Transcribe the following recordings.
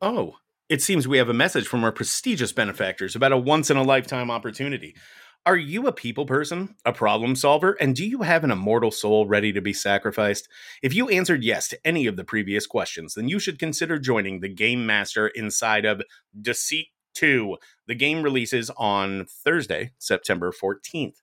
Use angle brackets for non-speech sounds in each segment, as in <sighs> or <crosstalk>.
Oh, it seems we have a message from our prestigious benefactors about a once in a lifetime opportunity. Are you a people person, a problem solver, and do you have an immortal soul ready to be sacrificed? If you answered yes to any of the previous questions, then you should consider joining the Game Master inside of Deceit 2. The game releases on Thursday, September 14th.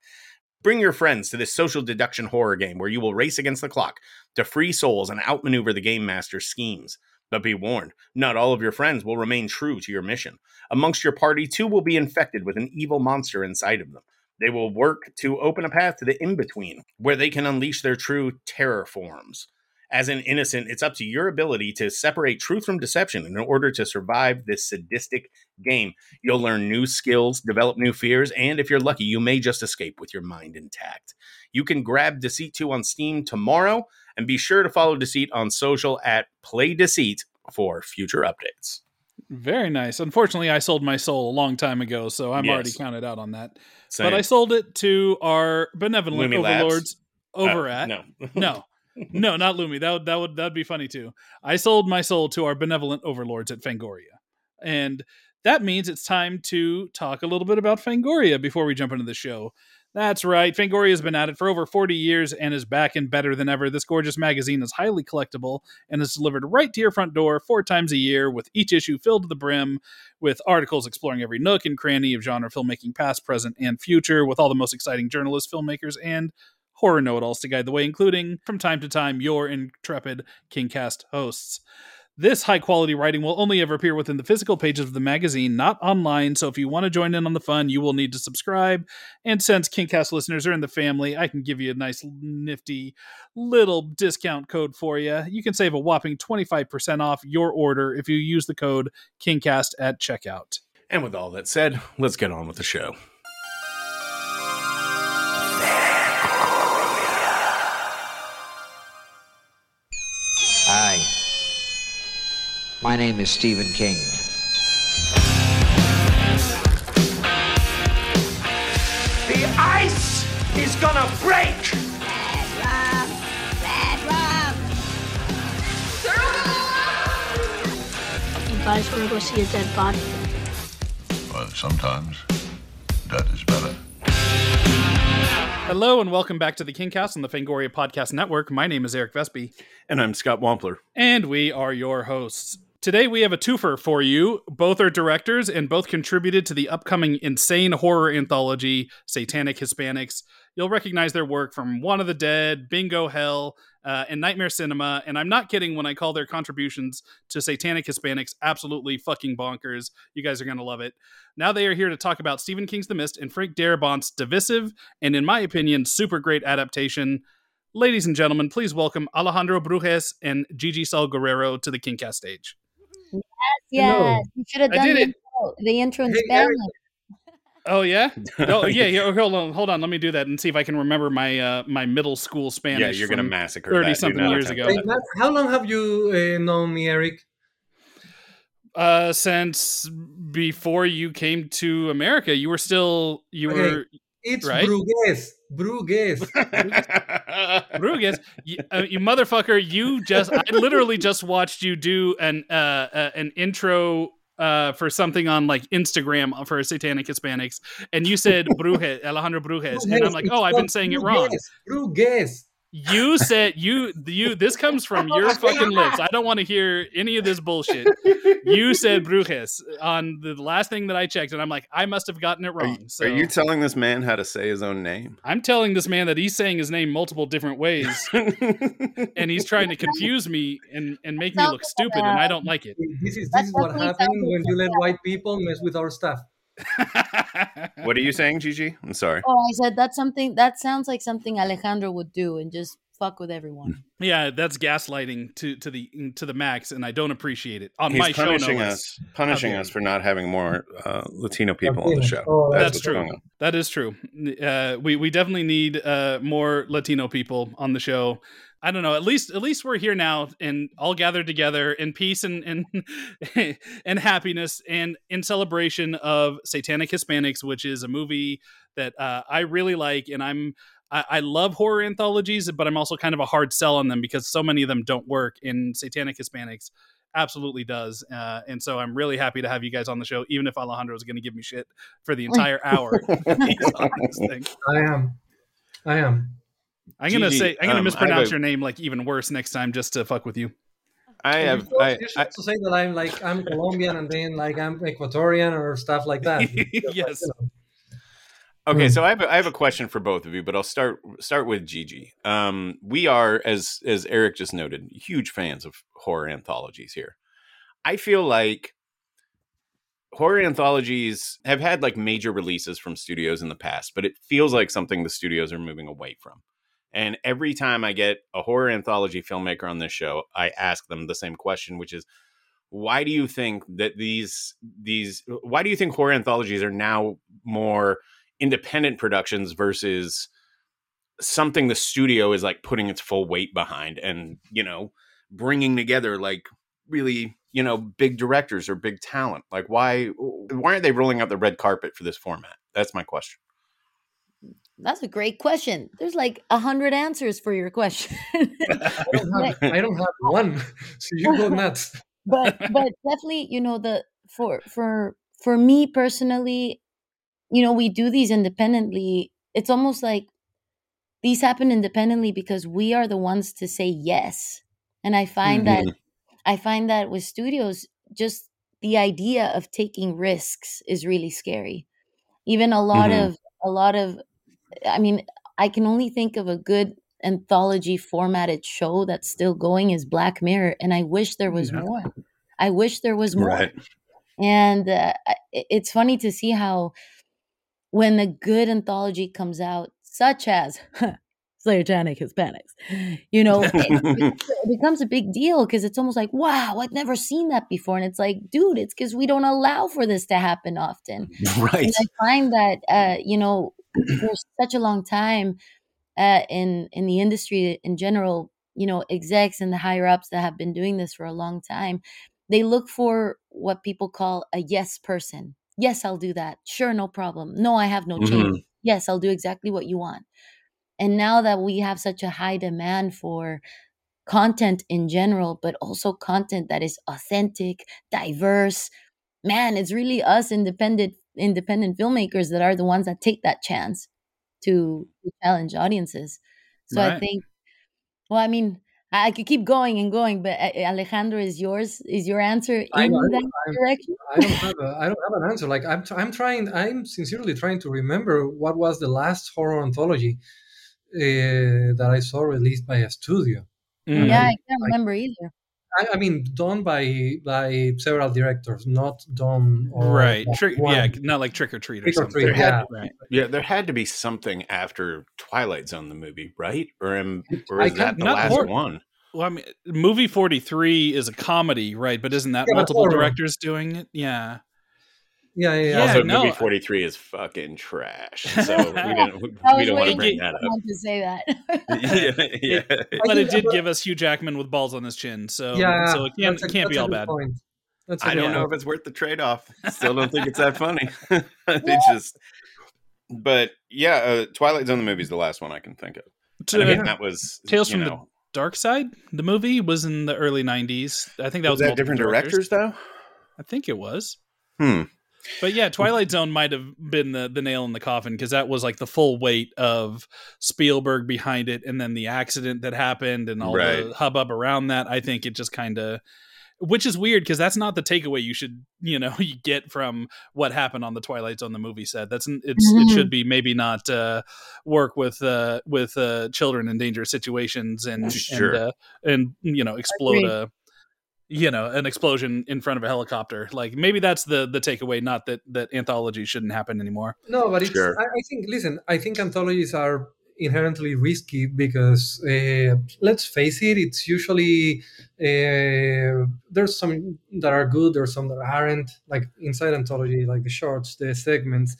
Bring your friends to this social deduction horror game where you will race against the clock to free souls and outmaneuver the Game Master's schemes. But be warned, not all of your friends will remain true to your mission. Amongst your party, two will be infected with an evil monster inside of them. They will work to open a path to the in between, where they can unleash their true terror forms. As an innocent, it's up to your ability to separate truth from deception in order to survive this sadistic game. You'll learn new skills, develop new fears, and if you're lucky, you may just escape with your mind intact. You can grab Deceit 2 on Steam tomorrow, and be sure to follow Deceit on social at Play Deceit for future updates. Very nice. Unfortunately, I sold my soul a long time ago, so I'm Yes. already counted out on that. Same. But I sold it to our benevolent Lumi Labs? overlords over Uh, at no, <laughs> no, no, not Lumi. That would that would that'd be funny too. I sold my soul to our benevolent overlords at Fangoria, and that means it's time to talk a little bit about Fangoria before we jump into the show. That's right. Fangoria has been at it for over 40 years and is back and better than ever. This gorgeous magazine is highly collectible and is delivered right to your front door four times a year, with each issue filled to the brim with articles exploring every nook and cranny of genre filmmaking, past, present, and future, with all the most exciting journalists, filmmakers, and horror know it alls to guide the way, including, from time to time, your intrepid Kingcast hosts. This high quality writing will only ever appear within the physical pages of the magazine, not online. So if you want to join in on the fun, you will need to subscribe. And since Kingcast listeners are in the family, I can give you a nice, nifty little discount code for you. You can save a whopping 25% off your order if you use the code KingCast at checkout. And with all that said, let's get on with the show. My name is Stephen King. The ice is gonna break! You guys want to go see a dead body? But sometimes that is better. Hello and welcome back to the Kingcast on the Fangoria Podcast Network. My name is Eric Vespe. And I'm Scott Wampler. And we are your hosts. Today we have a twofer for you. Both are directors and both contributed to the upcoming insane horror anthology, Satanic Hispanics. You'll recognize their work from Juan of the Dead, Bingo Hell, uh, and Nightmare Cinema. And I'm not kidding when I call their contributions to Satanic Hispanics absolutely fucking bonkers. You guys are going to love it. Now they are here to talk about Stephen King's The Mist and Frank Darabont's divisive and, in my opinion, super great adaptation. Ladies and gentlemen, please welcome Alejandro Brugues and Gigi Saul Guerrero to the Kingcast stage. Yes, you should have I done did the it. intro, the intro in Hey, Spanish. Eric. Oh yeah, <laughs> oh yeah. yeah hold on, hold on. Let me do that and see if I can remember my uh, my middle school Spanish. yeah, you're going to from massacre thirty that, something years ago. Hey. Matt, how long have you uh, known me, Eric? uh, since before you came to America. You were still you Okay. were It's Right? Bruges. <laughs> Bruges. Rugas. You, uh, you motherfucker! You just I literally just watched you do an uh, uh an intro. Uh, for something on like Instagram for Satanic Hispanics, and you said <laughs> Brujes, Alejandro Brujes, and I'm like, oh, I've been saying it wrong. Bruges. Bruges. You said you you this comes from your <laughs> fucking lips. I don't want to hear any of this bullshit. You said Brujes on the last thing that I checked, and I'm like, I must have gotten it Are wrong. you, so are you telling this man how to say his own name? I'm telling this man that he's saying his name multiple different ways, <laughs> and he's trying to confuse me and and make me look stupid, and I don't like it. This is this is what happens when you let white people mess with our stuff. What are you saying, Gigi? I'm sorry. Oh, I said that's something that sounds like something Alejandro would do and just fuck with everyone. yeah, that's gaslighting to to the to the max, and I don't appreciate it on He's my show. No punishing less. us, punishing dare us for not having more uh, Latino people on the show. Oh, That's, That's true. That is true. Uh, we we definitely need uh, more Latino people on the show. I don't know. At least at least we're here now and all gathered together in peace and and <laughs> and happiness and in celebration of Satanic Hispanics, which is a movie that uh, I really like, and I'm. I, I love horror anthologies, but I'm also kind of a hard sell on them because so many of them don't work. In Satanic Hispanics absolutely does. Uh, and so I'm really happy to have you guys on the show, even if Alejandro is going to give me shit for the entire hour. <laughs> he's on this thing. I am. I am. I'm gonna say I'm gonna um, mispronounce a- your name like even worse next time just to fuck with you. I You have. should- I, should I, also say that I'm like I'm Colombian and then like I'm Ecuadorian or stuff like that. <laughs> yes. Okay, Hmm. so I have, a, I have a question for both of you, but I'll start start with Gigi. Um, we are, as as Eric just noted, huge fans of horror anthologies here. I feel like horror anthologies have had like major releases from studios in the past, but it feels like something the studios are moving away from. And every time I get a horror anthology filmmaker on this show, I ask them the same question, which is, why do you think that these these why do you think horror anthologies are now more independent productions versus something the studio is like putting its full weight behind and you know bringing together like really you know big directors or big talent like why why aren't they rolling out the red carpet for this format that's my question That's a great question. There's like a hundred answers for your question. <laughs> I don't have, I don't have one, <laughs> so you go nuts. but but definitely you know the for for for me personally you know we do these independently it's almost like these happen independently because we are the ones to say yes. And i find that i find that with studios just the idea of taking risks is really scary. Even a lot Mhm. of a lot of i mean i can only think of a good anthology formatted show that's still going is black mirror and i wish there was Yeah. more. I wish there was more. Right. And uh, it- it's funny to see how when a good anthology comes out such as <laughs> satanic hispanics you know it, <laughs> it becomes a big deal because it's almost like wow i've never seen that before. And it's like dude it's because we don't allow for this to happen often. Right. And I find that uh, you know for such a long time uh, in in the industry in general, you know, execs and the higher ups that have been doing this for a long time, they look for what people call a yes person. Yes, I'll do that. Sure, no problem. No, I have no change. Mm-hmm. Yes, I'll do exactly what you want. And now that we have such a high demand for content in general, but also content that is authentic, diverse, man, it's really us independent independent filmmakers that are the ones that take that chance to, to challenge audiences. So I think, well, I mean, I, I could keep going and going, but uh, Alejandro, is yours is your answer in I know, that I'm- direction? I don't have a, I don't have an answer. Like I'm, t- I'm trying, I'm sincerely trying to remember what was the last horror anthology uh, that I saw released by a studio. Mm. Yeah, I can't remember either. I, I mean, done by by several directors, not done all right. by Trick, yeah, not like Trick or Treat or Trick or something. Treat, yeah. Right. yeah there had to be something after twilight zone the movie right or am or is that the not last horror- one Well, I mean, movie 43 is a comedy, right? But isn't that Yeah, multiple directors doing it? Yeah. Yeah, yeah, yeah. Yeah, also no, movie 43 is fucking trash so we, <laughs> didn't, we, I we was don't want to waiting bring for that up someone to say that. <laughs> yeah, yeah. <laughs> But it did give us Hugh Jackman with balls on his chin. So, yeah, so it can't, a- can't be all bad. point. That's a I good don't know if it's worth the trade off. Still don't think it's that funny. it just, but yeah, uh, Twilight Zone the movie is the last one I can think of. To- And again, that was Tales you from the Dark Side, the movie was in the early 90s. I think that was, was that multiple different directors though. I think it was. Hmm. But yeah, Twilight Zone might have been the, the nail in the coffin because that was like the full weight of Spielberg behind it, and then the accident that happened and all Right. the hubbub around that. I think it just kind of, which is weird because that's not the takeaway you should you know <laughs> you get from what happened on the Twilight Zone the movie set. That's it's it Mhm. should be maybe not uh, work with uh, with uh, children in dangerous situations and Sure. and, uh, and you know explode Agreed. a you know an explosion in front of a helicopter like maybe that's the the takeaway not that that anthology shouldn't happen anymore No, but it's. Sure. I, I think. Listen, I think anthologies are inherently risky because uh, let's face it, it's usually uh, there's some that are good, there's some that aren't. Like inside anthology, like the shorts, the segments.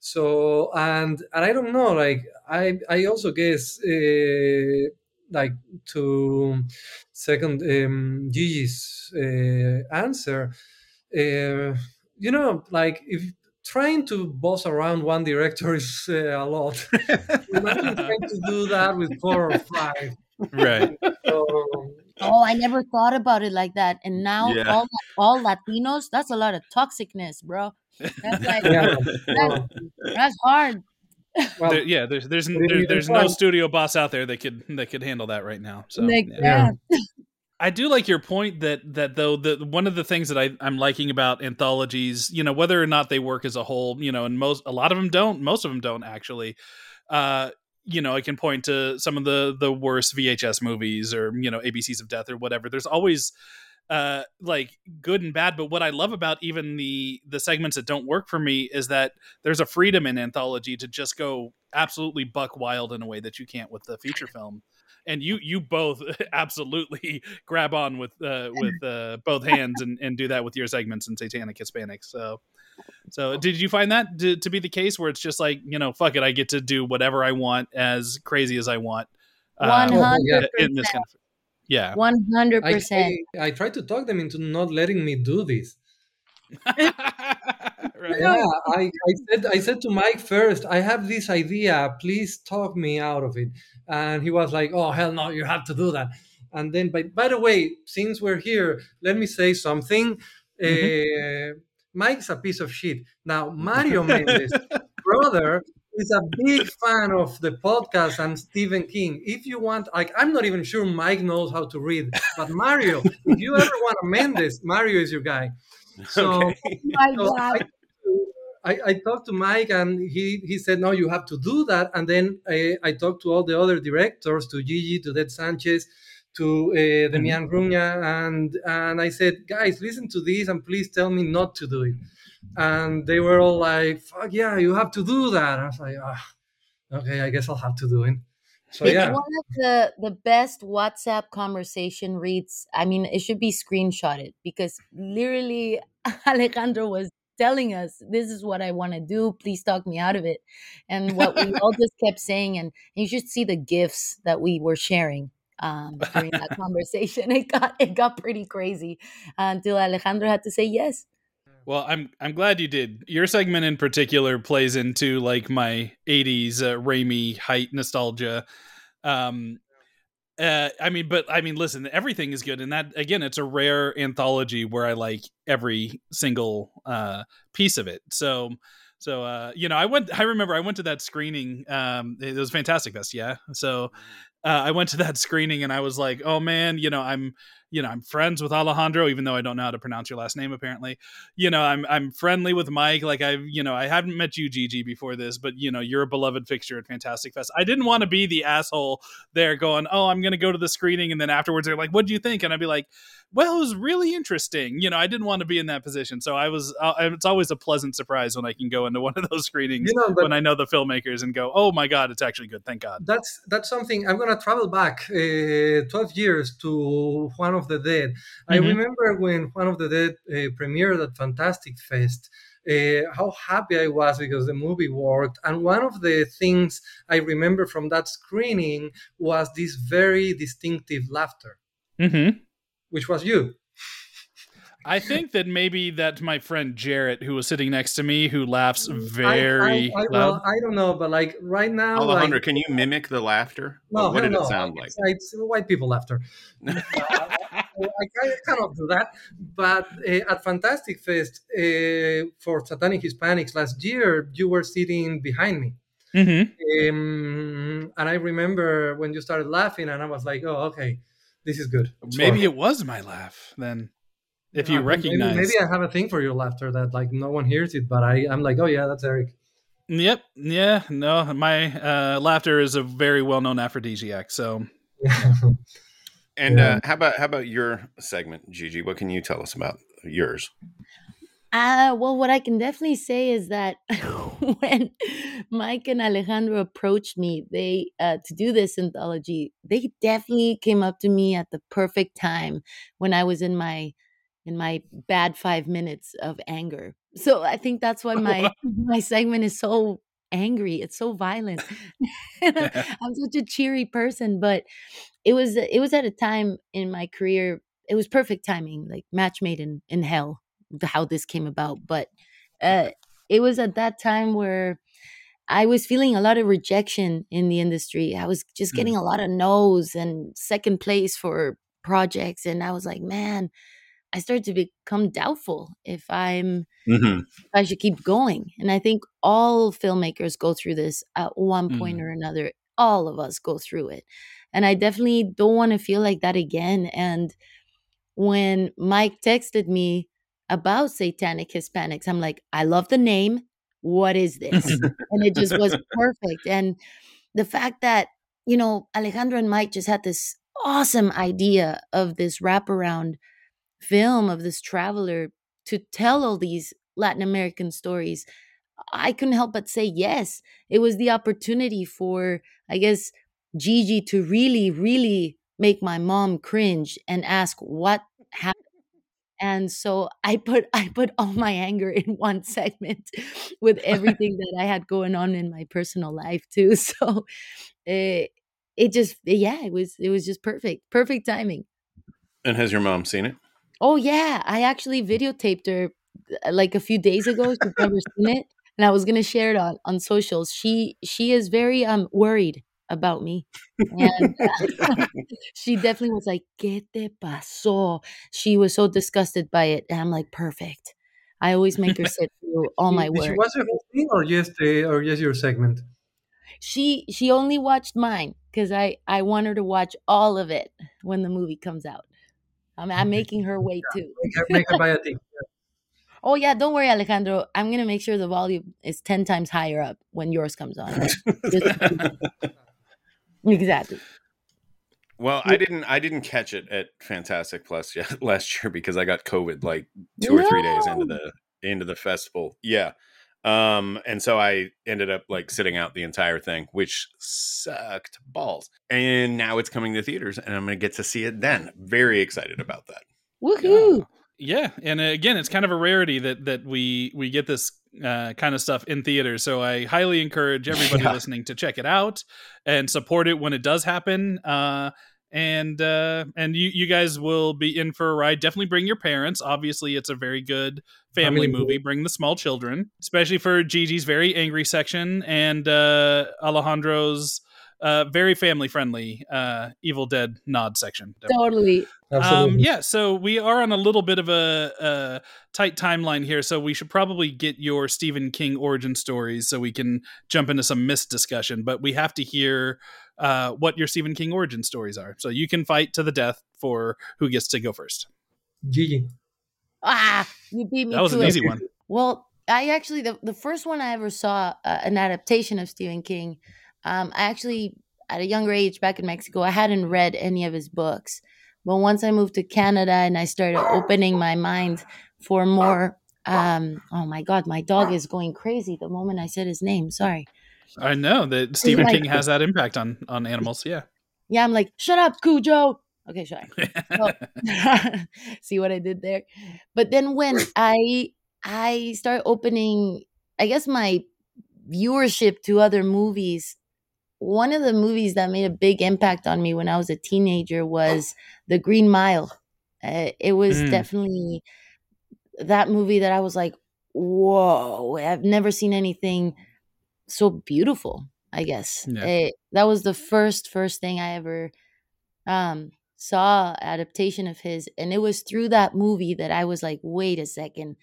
So and and I don't know. Like I I also guess uh, like to second um, Gigi's uh, answer. Uh, you know, like if trying to boss around one director <laughs> is uh, a lot. <laughs> Imagine trying to do that with four or five. right So, Oh, I never thought about it like that. And now Yeah. all all Latinos, that's a lot of toxicness, bro. That's like <laughs> Yeah. that's, that's hard. Well, There- yeah, there's there's there, there's find- no studio boss out there that could that could handle that right now. So like, yeah. yeah. I do like your point that that though the one of the things that I, I'm liking about anthologies, you know, whether or not they work as a whole, you know, and most a lot of them don't, most of them don't actually. Uh, you know, I can point to some of the the worst VHS movies or you know ABCs of Death or whatever. There's always uh like good and bad but what i love about even the the segments that don't work for me is that there's a freedom in anthology to just go absolutely buck wild in a way that you can't with the feature film. And you you both <laughs> absolutely <laughs> grab on with uh with <laughs> uh both hands and and do that with your segments in satanic hispanics so so did you find that to, to be the case where it's just like you know fuck it i get to do whatever i want as crazy as i want uh, One hundred in this kind of yeah 100%. I, I tried to talk them into not letting me do this. <laughs> right. Yeah, I, I said I said to Mike first, I have this idea. Please talk me out of it. And he was like, Oh hell no, you have to do that. And then, by by the way, since we're here, let me say something. Uh, Mike's a piece of shit. Now, <laughs> Mario Mendez, brother, is a big fan of the podcast and Stephen King. If you want, like, I'm not even sure Mike knows how to read, but Mario, if you ever want to mend this, Mario is your guy. So, Okay. My so I, God. I, I talked to Mike and he, he said, no, you have to do that. And then I, I talked to all the other directors, to Gigi, to Ed Sanchez, to uh, Demián Rugna, and, and I said, guys, listen to this and please tell me not to do it. And they were all like, fuck yeah, you have to do that. I was like, ah, okay, I guess I'll have to do it. So It's yeah, one of the the best WhatsApp conversation reads. I mean, it should be screenshotted because literally <laughs> Alejandro was telling us, "This is what I want to do. Please talk me out of it." And what we all just <laughs> kept saying, and you should see the gifts that we were sharing um, during that <laughs> conversation. It got it got pretty crazy until Alejandro had to say yes. Well, I'm I'm glad you did. Your segment in particular plays into like my '80s uh, Raimi height nostalgia. Um, uh, I mean, but I mean, listen, everything is good, and that again, it's a rare anthology where I like every single uh, piece of it. So, so uh, you know, I went. I remember I went to that screening. Um, it was Fantastic Fest, yeah. So, uh, I went to that screening, and I was like, oh man, you know, I'm you know, I'm friends with Alejandro, even though I don't know how to pronounce your last name. Apparently, you know, I'm I'm friendly with Mike. Like I, you know, I haven't met you, Gigi, before this, but you know, you're a beloved fixture at Fantastic Fest. I didn't want to be the asshole there, going, "Oh, I'm going to go to the screening," and then afterwards they're like, "What do you think?" And I'd be like, "Well, it was really interesting." You know, I didn't want to be in that position, so I was. Uh, it's always a pleasant surprise when I can go into one of those screenings you know, when I know the filmmakers and go, "Oh my god, it's actually good." Thank God. that's that's something I'm gonna travel back uh, 12 years to Juan of the Dead. I Mhm. remember when Juan of the Dead uh, premiered at Fantastic Fest. Uh, how happy I was because the movie worked. And one of the things I remember from that screening was this very distinctive laughter, Mm-hmm. Which was you. I think that maybe that's my friend Jarrett who was sitting next to me who laughs very I, I, loud. well, I don't know, but like right now, Alejandro, like, can you mimic the laughter? no, what did hell it sound like? It's, it's white people laughter. <laughs> I, I cannot do that. But uh, at Fantastic Fest uh, for Satanic Hispanics last year, you were sitting behind me. mm-hmm. Um, and I remember when you started laughing, and I was like, oh, okay, this is good. It's Maybe for- it was my laugh then. If you Uh, maybe- recognize. Maybe, I have a thing for your laughter that like no one hears it, but I, I'm like, oh, yeah, that's Eric. Yep. Yeah. No, my uh, laughter is a very well known aphrodisiac. So <laughs> And Yeah. uh, how about how about your segment, Gigi? What can you tell us about yours? Uh, well, what I can definitely say is that <laughs> when Mike and Alejandro approached me, they uh, to do this anthology, they definitely came up to me at the perfect time when I was in my in my bad five minutes of anger. So I think that's why <laughs> my <laughs> my segment is so angry. It's so violent. I'm such a cheery person, but it was it was at a time in my career. It was perfect timing, like match made in in hell how this came about but uh it was at that time where i was feeling a lot of rejection in the industry i was just Mm. getting a lot of no's and second place for projects and I was like, man, I started to become doubtful if I'm Mhm. if I should keep going. And I think all filmmakers go through this at one point Mm. or another. All of us go through it. And I definitely don't want to feel like that again. And when Mike texted me about satanic Hispanics, I'm like, I love the name. What is this? <laughs> and it just was perfect. And the fact that, you know, Alejandro and Mike just had this awesome idea of this wraparound film of this traveler to tell all these Latin American stories, I couldn't help but say yes. It was the opportunity for, I guess, Gigi to really, really make my mom cringe and ask what happened. And so I put <laughs> I put all my anger in one <laughs> segment with everything that I had going on in my personal life too. <laughs> So it, it just yeah, it was it was just perfect. Perfect timing. And has your mom seen it? Oh yeah, I actually videotaped her uh, like a few days ago. She's never seen it, and I was gonna share it on on socials. She she is very um worried about me, and uh, <laughs> she definitely was like, "¿Qué te pasó?" She was so disgusted by it, and I'm like, "Perfect." I always make her sit through <laughs> all my work. watch the whole thing or just uh, or just your segment? She she only watched mine because I I want her to watch all of it when the movie comes out. I'm, I'm making her wait too. Make her, make her buy a ticket. Oh yeah, don't worry, Alejandro. I'm gonna make sure the volume is ten times higher up when yours comes on. <laughs> exactly. Well, I didn't. I didn't catch it at Fantastic Plus <laughs> yet last year because I got COVID like two or three days into No. the into the festival. Yeah, um, and so I ended up like sitting out the entire thing, which sucked balls. And now it's coming to theaters, and I'm going to get to see it then. Very excited about that. Woohoo! Yeah, and uh, again, it's kind of a rarity that that we we get this uh, kind of stuff in theaters. So I highly encourage everybody Yeah. listening to check it out and support it when it does happen. Uh, and uh, and you you guys will be in for a ride. Definitely bring your parents. Obviously, it's a very good family movie. Bring the small children, especially for Gigi's very angry section and uh, Alejandro's uh, very family friendly uh, Evil Dead nod section. Totally. Absolutely. Um, yeah, so we are on a little bit of a, a tight timeline here, so we should probably get your Stephen King origin stories so we can jump into some Mist discussion. But we have to hear uh, what your Stephen King origin stories are, so you can fight to the death for who gets to go first. Gigi. Ah, you beat me That was to an it. easy one. Well, I actually the the first one I ever saw uh, an adaptation of Stephen King. Um, I actually at a younger age back in Mexico, I hadn't read any of his books, but once I moved to Canada and I started opening my mind for more. Um, oh my God, my dog is going crazy the moment I said his name. Sorry. I know that Stephen like- King has that impact on on animals. Yeah. Yeah, I'm like, shut up, Cujo. Okay, sorry. <laughs> Well, <laughs> see what I did there but then when i i start opening i guess my viewership to other movies one of the movies that made a big impact on me when i was a teenager was the green mile uh, it was Mm. definitely that movie that i was like whoa i've never seen anything so beautiful i guess Yeah. Eh, that was the first first thing i ever um saw adaptation of his and it was through that movie that I was like wait a second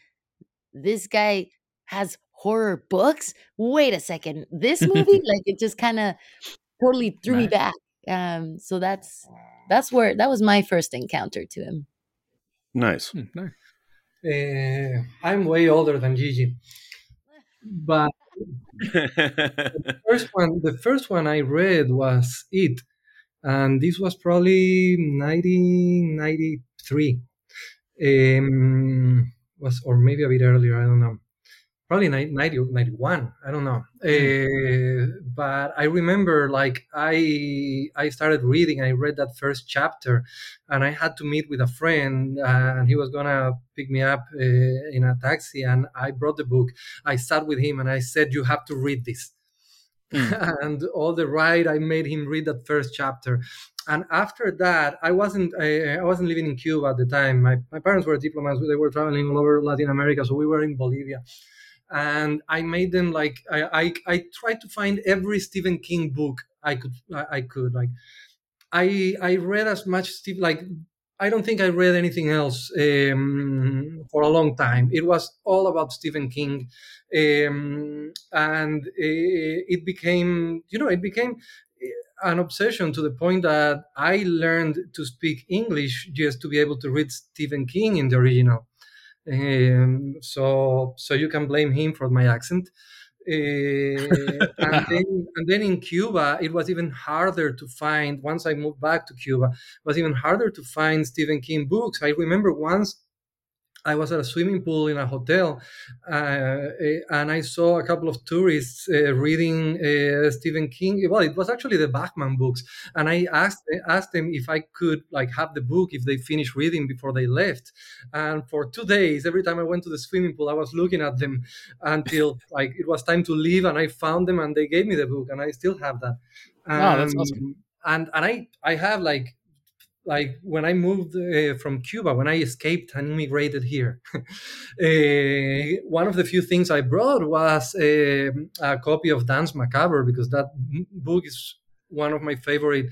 this guy has horror books wait a second this movie <laughs> like it just kind of totally threw me back um so that's that's where that was my first encounter to him Nice. Hmm, no. Uh, I'm way older than Gigi, but the <laughs> first one, the first one I read was It, and this was probably 1993. Um, was or maybe a bit earlier. I don't know. Probably 90, 91. I don't know. Uh, but I remember, like I I started reading. I read that first chapter, and I had to meet with a friend, uh, and he was gonna pick me up uh, in a taxi. And I brought the book. I sat with him, and I said, "You have to read this." <laughs> and all the ride i made him read that first chapter and after that i wasn't I, I wasn't living in cuba at the time my, my parents were diplomats they were traveling all over latin america so we were in bolivia and i made them like i i, I tried to find every stephen king book i could i, could like I I read as much Steve like I don't think I read anything else um, for a long time. It was all about Stephen King, um, and uh, it became, you know, it became uh, an obsession to the point that I learned to speak English just to be able to read Stephen King in the original. Um, so, so you can blame him for my accent. Uh, <laughs> and, then, and then in Cuba, it was even harder to find. Once I moved back to Cuba, it was even harder to find Stephen King books. I remember once I was at a swimming pool in a hotel, uh, and I saw a couple of tourists uh, reading uh, Stephen King. Well, it was actually the Bachman books, and I asked asked them if I could like have the book if they finished reading before they left. And for two days, every time I went to the swimming pool, I was looking at them until <laughs> like it was time to leave, and I found them, and they gave me the book, and I still have that. Um, wow, that's awesome. And and I I have like like when I moved uh, from Cuba, when I escaped and immigrated here, uh, <laughs> one of the few things I brought was uh, a copy of Danse Macabre because that book is one of my favorite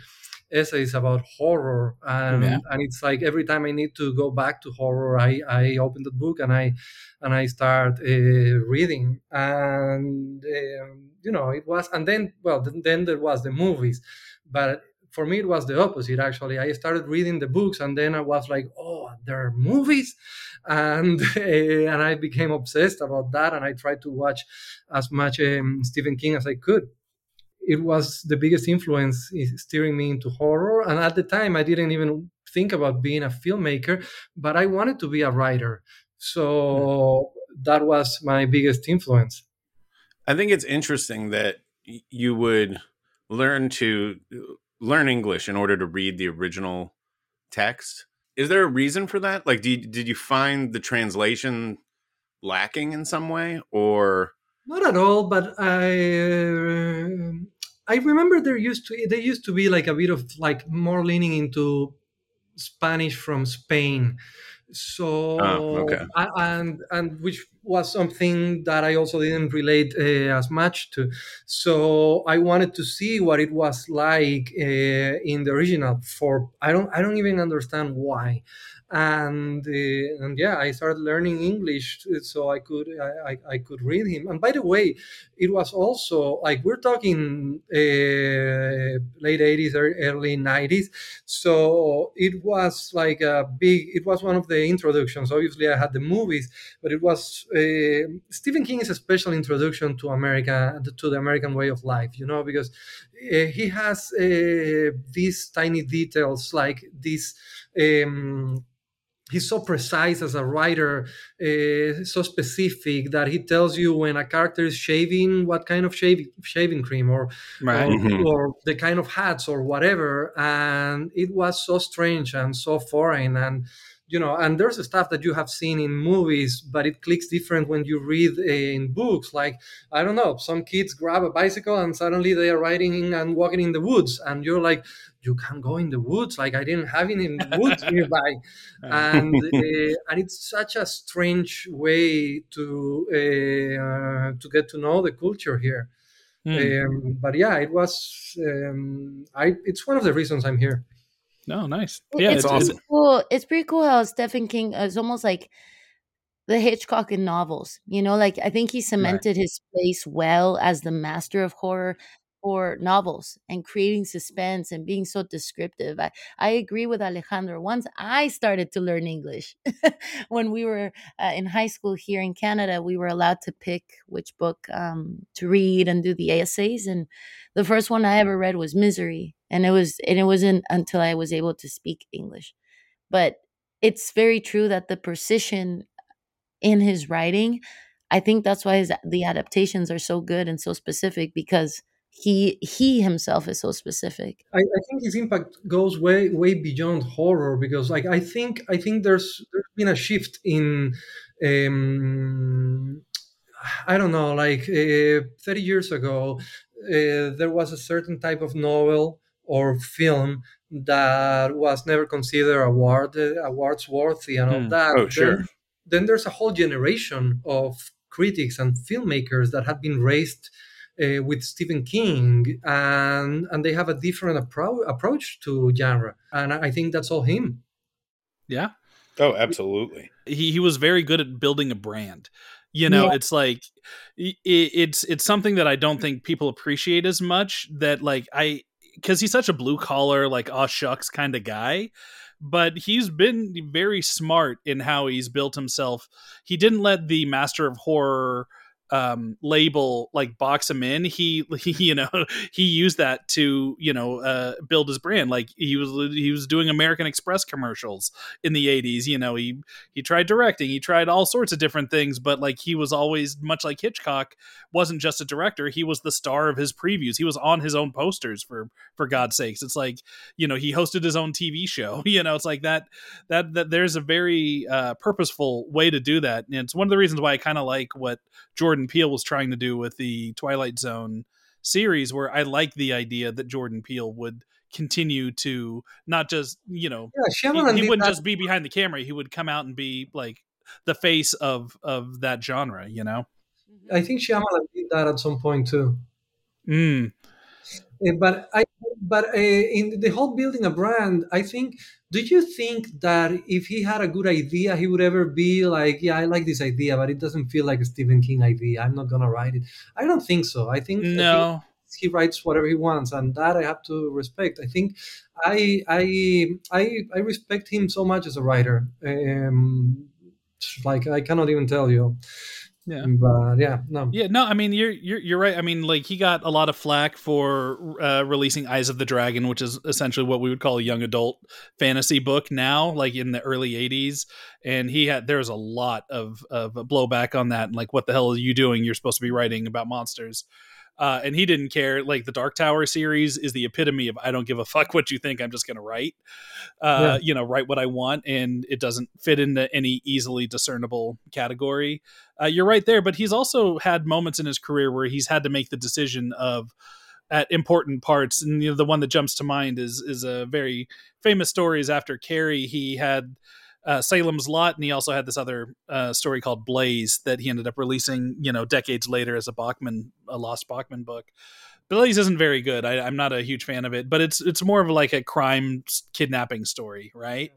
essays about horror. And, yeah. and it's like every time i need to go back to horror i i open the book and i and i start uh, reading. And um, you know it was and then well then there was the movies. But for me it was the opposite actually. I started reading the books and then i was like oh there are movies? <laughs> And uh, and i became obsessed about that and i tried to watch as much um, stephen king as i could. It was the biggest influence steering me into horror and at the time i didn't even think about being a filmmaker but i wanted to be a writer. So mm. that was my biggest influence. I think it's interesting that you would learn to learn English in order to read the original text. Is there a reason for that? Like, did did you find the translation lacking in some way, or not at all? But I uh, I remember there used to there used to be like a bit of like more leaning into Spanish from Spain. So oh, okay. I, and and which was something that I also didn't relate uh, as much to. So I wanted to see what it was like uh, in the original. For I don't I don't even understand why and uh, and yeah i started learning english so i could I, I, I, could read him. And by the way it was also like we're talking uh, late 80s or early 90s so it was like a big it was one of the introductions. Obviously i had the movies but it was uh, stephen king is a special introduction to america to the american way of life you know because uh, he has uh, these tiny details like this um, he's so precise as a writer uh, so specific that he tells you when a character is shaving what kind of shaving shaving cream or right. or, Mhm. or the kind of hats or whatever and it was so strange and so foreign and you know and there's stuff that you have seen in movies but it clicks different when you read in books. Like i don't know some kids grab a bicycle and suddenly they are riding and walking in the woods and you're like you can go in the woods. Like i didn't have it in the woods <laughs> nearby. And <laughs> uh, and it's such a strange way to uh, to get to know the culture here. Hmm. um, but yeah it was um, i it's one of the reasons i'm here No, nice. Yeah, it's, it's, awesome. pretty cool. It's pretty cool how Stephen King uh, is almost like the Hitchcock in novels. You know, like I think he cemented his place well as the master of horror for novels and creating suspense and being so descriptive. I, I agree with Alejandro. Once I started to learn English, <laughs> when we were uh, in high school here in Canada, we were allowed to pick which book um, to read and do the essays. And the first one I ever read was Misery, and it was and it wasn't until I was able to speak English. But it's very true that the precision in his writing, I think that's why his, the adaptations are so good and so specific because he he himself is so specific. I, I think his impact goes way way beyond horror because like I think I think there's there's been a shift in um, I don't know like uh, 30 years ago uh, there was a certain type of novel or film that was never considered award uh, awards worthy and all Hmm. that. Oh, sure. Then, then there's a whole generation of critics and filmmakers that have been raised uh, with Stephen King, and and they have a different appro- approach to genre, and I I think that's all him. Yeah. Oh, absolutely. He he was very good at building a brand. You know, Yeah. it's like i- i- it's it's something that I don't think people appreciate as much. That like I because he's such a blue collar like aw shucks kind of guy, but he's been very smart in how he's built himself. He didn't let the master of horror um label like box him in he, <laughs> he you know he used that to you know uh build his brand. Like he was he was doing american express commercials in the 80s you know he he tried directing he tried all sorts of different things but like he was always much like hitchcock wasn't just a director he was the star of his previews. He was on his own posters for for god's sakes. It's like you know he hosted his own tv show <laughs> you know it's like that that that there's a very uh purposeful way to do that. And it's one of the reasons why i kind of like what jordan peele was trying to do with the twilight zone series where i like the idea that jordan peele would continue to not just you know Yeah, he, he wouldn't just be behind the camera he would come out and be like the face of of that genre you know I think Shyamalan did that at some point too. mm, Uh, but I, but uh, in the whole building a brand, I think. Do you think that if he had a good idea, he would ever be like, "Yeah, I like this idea, but it doesn't feel like a Stephen King idea. I'm not gonna write it." I don't think so. I think I think no he writes whatever he wants, and that I have to respect. I think I I I, I respect him so much as a writer. Um, like I cannot even tell you. Yeah. But yeah, no. Yeah, no, I mean you're you're you're right. I mean, like he got a lot of flack for uh, releasing Eyes of the Dragon, which is essentially what we would call a young adult fantasy book now, like in the early '80s. And he had there was a lot of of blowback on that, and like, what the hell are you doing? You're supposed to be writing about monsters. Uh, and he didn't care. Like the Dark Tower series is the epitome of I don't give a fuck what you think. I'm just going to write, uh, you know, write what I want, and it doesn't fit into any easily discernible category. Uh, you're right there, but he's also had moments in his career where he's had to make the decision of at important parts, and you know, the one that jumps to mind is is a very famous story. Is after Carrie, he had uh, Salem's Lot, and he also had this other uh, story called Blaze that he ended up releasing, you know, decades later as a Bachman, a lost Bachman book. Blaze isn't very good. I, I'm not a huge fan of it, but it's it's more of like a crime kidnapping story, right?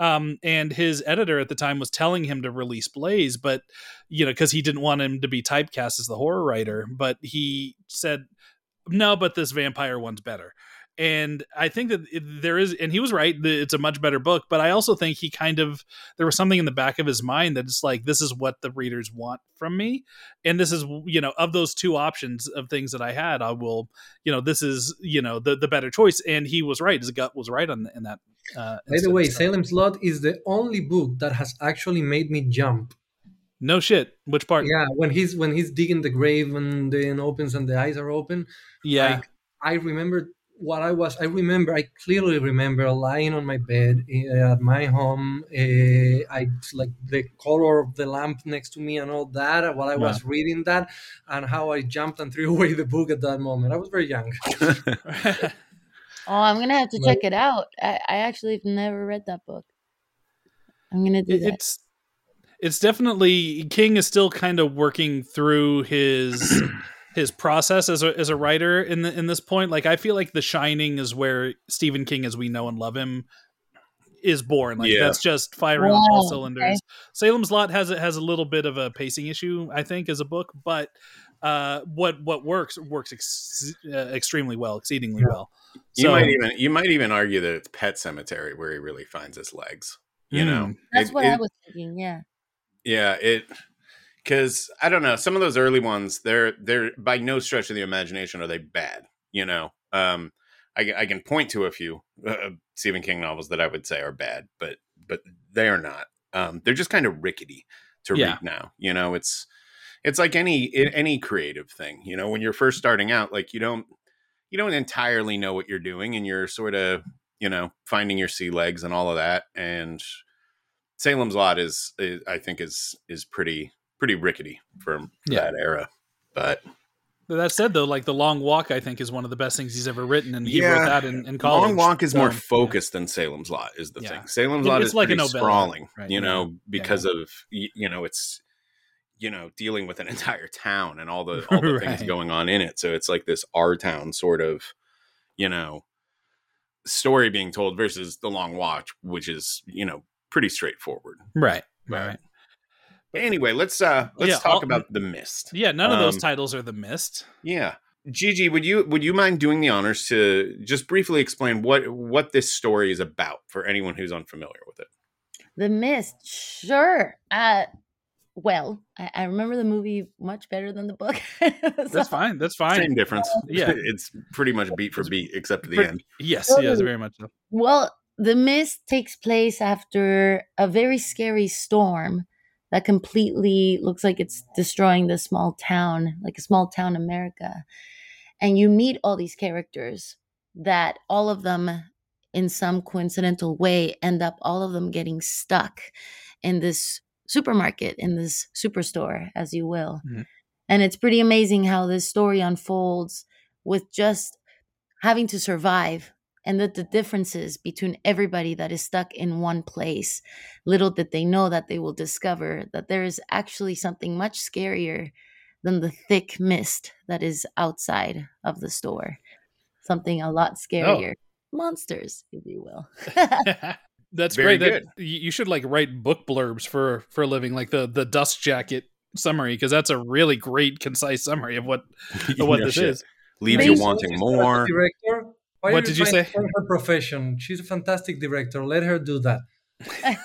Um, and his editor at the time was telling him to release Blaze, but you know, because he didn't want him to be typecast as the horror writer, but he said, "No, but this vampire one's better." And I think that it, there is, and he was right. It's a much better book, but I also think he kind of there was something in the back of his mind that it's like this is what the readers want from me, and this is you know of those two options of things that I had, I will you know this is you know the the better choice. And he was right. His gut was right on in that. Uh, By the way, Salem's Lot is the only book that has actually made me jump. no shit. Which part? Yeah, when he's when he's digging the grave and then opens and the eyes are open. yeah. Like, I remember what I was. I remember. I clearly remember lying on my bed uh, at my home. Uh, I like the color of the lamp next to me and all that. While I was reading that, and how I jumped and threw <laughs> away the book at that moment. I was very young. <laughs> Oh, I'm gonna have to Like- check it out. I, I actually have never read that book. I'm gonna do It- that. it's it's definitely King is still kind of working through his <clears throat> his process as a as a writer in the, in this point. Like I feel like The Shining is where Stephen King, as we know and love him, is born. Like Yeah. that's just firing on all cylinders. okay. Salem's Lot has a, has a little bit of a pacing issue, I think, as a book, but uh, what what works works ex- uh, extremely well, exceedingly well. You So- might even you might even argue that it's Pet Sematary where he really finds his legs. You Mm. know, That's It- what it- I was thinking. Yeah. Yeah, it because I don't know some of those early ones. They're they're by no stretch of the imagination are they bad. You know, um, I, I can point to a few uh, Stephen King novels that I would say are bad, but but they are not. Um, they're just kind of rickety to Yeah. read now. You know, it's it's like any any creative thing. You know, when you're first starting out, like you don't you don't entirely know what you're doing, and you're sort of you know finding your sea legs and all of that, and Salem's Lot is, is I think is is pretty pretty rickety for, for Yeah. that era. But That said, though, like the Long Walk, I think is one of the best things he's ever written, and he Yeah. wrote that in, in college. Long Walk is more um, So, focused than Salem's Lot is the Yeah. thing. Salem's Lot it's is like a novella, sprawling, right, you know, Yeah. because of you know it's you know dealing with an <laughs> entire town and all the <laughs> all the things going on in it. So it's like this our town sort of you know story being told versus the Long Walk, which is you know pretty straightforward. Right. Right. Right. Anyway, let's uh let's Yeah, talk all- about the mist. Yeah, none of those Um, titles are the mist. Yeah. Gigi, would you would you mind doing the honors to just briefly explain what what this story is about for anyone who's unfamiliar with it? The Mist, sure. Uh, well, I, I remember the movie much better than the book. <laughs> That's fine. That's fine. Same difference. Yeah. <laughs> it's pretty much beat for beat except at the Pretty- end. Yes, Totally. yes, very much so. Well, the mist takes place after a very scary storm that completely looks like it's destroying the small town, like a small town America. And you meet all these characters that all of them, in some coincidental way, end up all of them getting stuck in this supermarket, in this superstore, as you will. Mhm. And it's pretty amazing how this story unfolds with just having to survive and that the differences between everybody that is stuck in one place little did they know that they will discover that there is actually something much scarier than the thick mist that is outside of the store something a lot oh. scarier monsters if you will <laughs> That's Very great. That, you you should like write book blurbs for for a living, like the the dust jacket summary, because that's a really great, concise summary of what <laughs> of what No this shit. is. Leaves you wanting more. Director. Why What did you say? Her profession. She's a fantastic director. Let her do that. <laughs>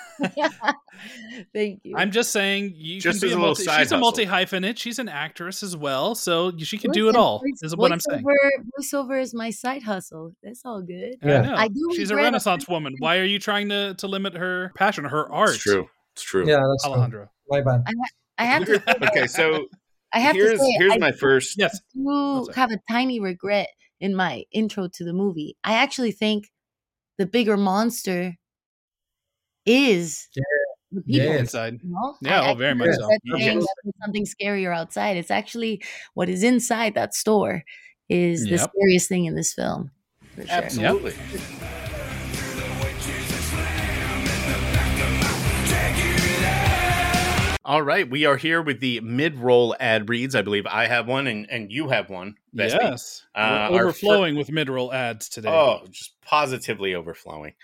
thank you I'm just saying, you Just can be a a multi, side she's a multi hyphenate. She's an actress as well, so she can do it all. voice- Is what I'm saying. voiceover- voiceover is my side hustle that's all good I Yeah. know. I do She's a Renaissance woman. Why are you trying to to limit her passion, her art? It's true. It's true. Yeah, that's true. Alejandro. my bad. i have to say, <laughs> Okay, so i have here's to say here's I my first Yes. do have a tiny regret in my intro to the movie. I actually think the bigger monster is Yeah. the people. Yes. Inside. you know? Yeah, I- oh, very I much think so. that Yes. saying that there's something scarier outside. It's actually what is inside that store is the scariest thing in this film. For sure. absolutely. All right, we are here with the mid-roll ad reads. I believe I have one, and, and you have one. Yes. Uh, overflowing with mid-roll ads today. Oh, just positively overflowing.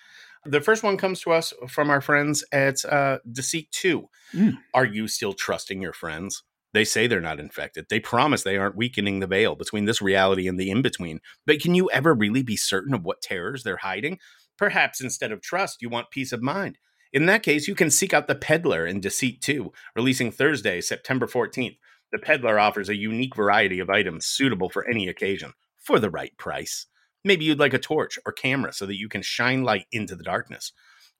The first one comes to us from our friends at uh, Deceit 2. Mm. Are you still trusting your friends? They say they're not infected. They promise they aren't weakening the veil between this reality and the in between. But can you ever really be certain of what terrors they're hiding? Perhaps instead of trust, you want peace of mind. In that case, you can seek out The Peddler in Deceit 2, releasing Thursday, September 14th. The Peddler offers a unique variety of items suitable for any occasion for the right price. Maybe you'd like a torch or camera so that you can shine light into the darkness.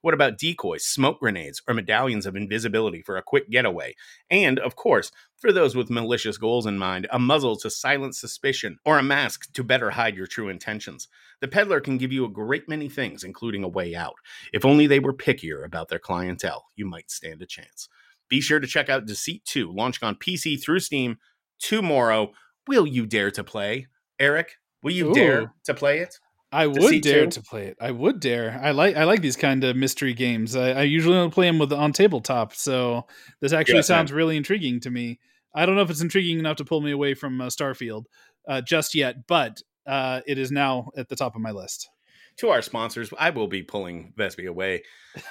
What about decoys, smoke grenades, or medallions of invisibility for a quick getaway? And, of course, for those with malicious goals in mind, a muzzle to silence suspicion or a mask to better hide your true intentions. The peddler can give you a great many things, including a way out. If only they were pickier about their clientele, you might stand a chance. Be sure to check out Deceit 2, launching on PC through Steam tomorrow. Will you dare to play? Eric, will you Ooh. dare to play it? I would dare 2? to play it. I would dare. I like I like these kind of mystery games. I, I usually don't play them with on tabletop, so this actually Yes, sounds really intriguing to me. I don't know if it's intriguing enough to pull me away from uh, Starfield uh, just yet, but uh, it is now at the top of my list. To our sponsors, I will be pulling Vespe away <laughs>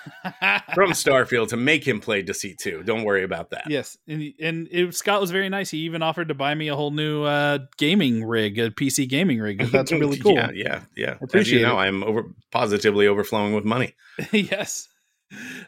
from Starfield to make him play Deceit 2. Don't worry about that. yes, and and it, Scott was very nice. He even offered to buy me a whole new uh, gaming rig, a PC gaming rig. <laughs> That's really cool. yeah, yeah, yeah. As Appreciate you know, it. I'm over positively overflowing with money. <laughs> yes.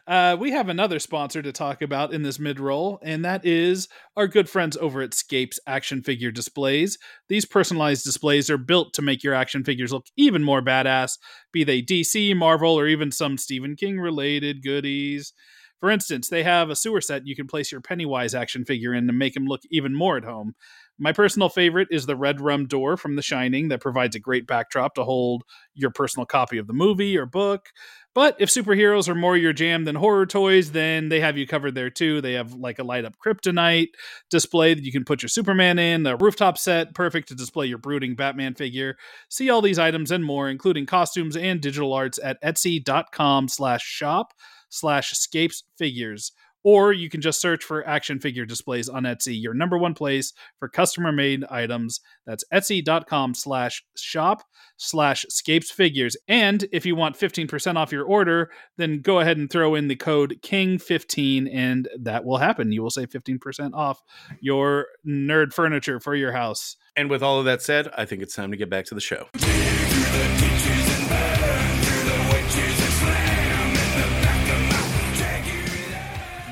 Uh, we have another sponsor to talk about in this mid roll, and that is our good friends over at Scapes Action Figure Displays. These personalized displays are built to make your action figures look even more badass, be they DC, Marvel, or even some Stephen King related goodies. For instance, they have a sewer set you can place your Pennywise action figure in to make him look even more at home. My personal favorite is the red rum door from The Shining that provides a great backdrop to hold your personal copy of the movie or book. But if superheroes are more your jam than horror toys, then they have you covered there too. They have like a light up kryptonite display that you can put your Superman in, a rooftop set, perfect to display your brooding Batman figure. See all these items and more, including costumes and digital arts at etsy.com slash shop slash scapes figures or you can just search for action figure displays on Etsy, your number one place for customer made items. That's etsy.com slash shop slash scapes figures. And if you want 15% off your order, then go ahead and throw in the code KING15 and that will happen. You will save 15% off your nerd furniture for your house. And with all of that said, I think it's time to get back to the show.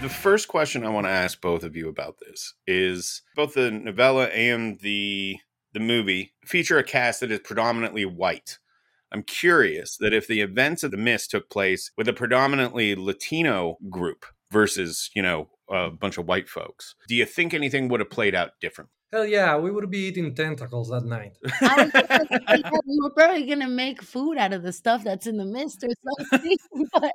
The first question I want to ask both of you about this is both the novella and the the movie feature a cast that is predominantly white. I'm curious that if the events of the mist took place with a predominantly Latino group versus, you know, a bunch of white folks, do you think anything would have played out different? Hell yeah, we would be eating tentacles that night. <laughs> I was gonna say we were probably gonna make food out of the stuff that's in the mist or something. <laughs> but,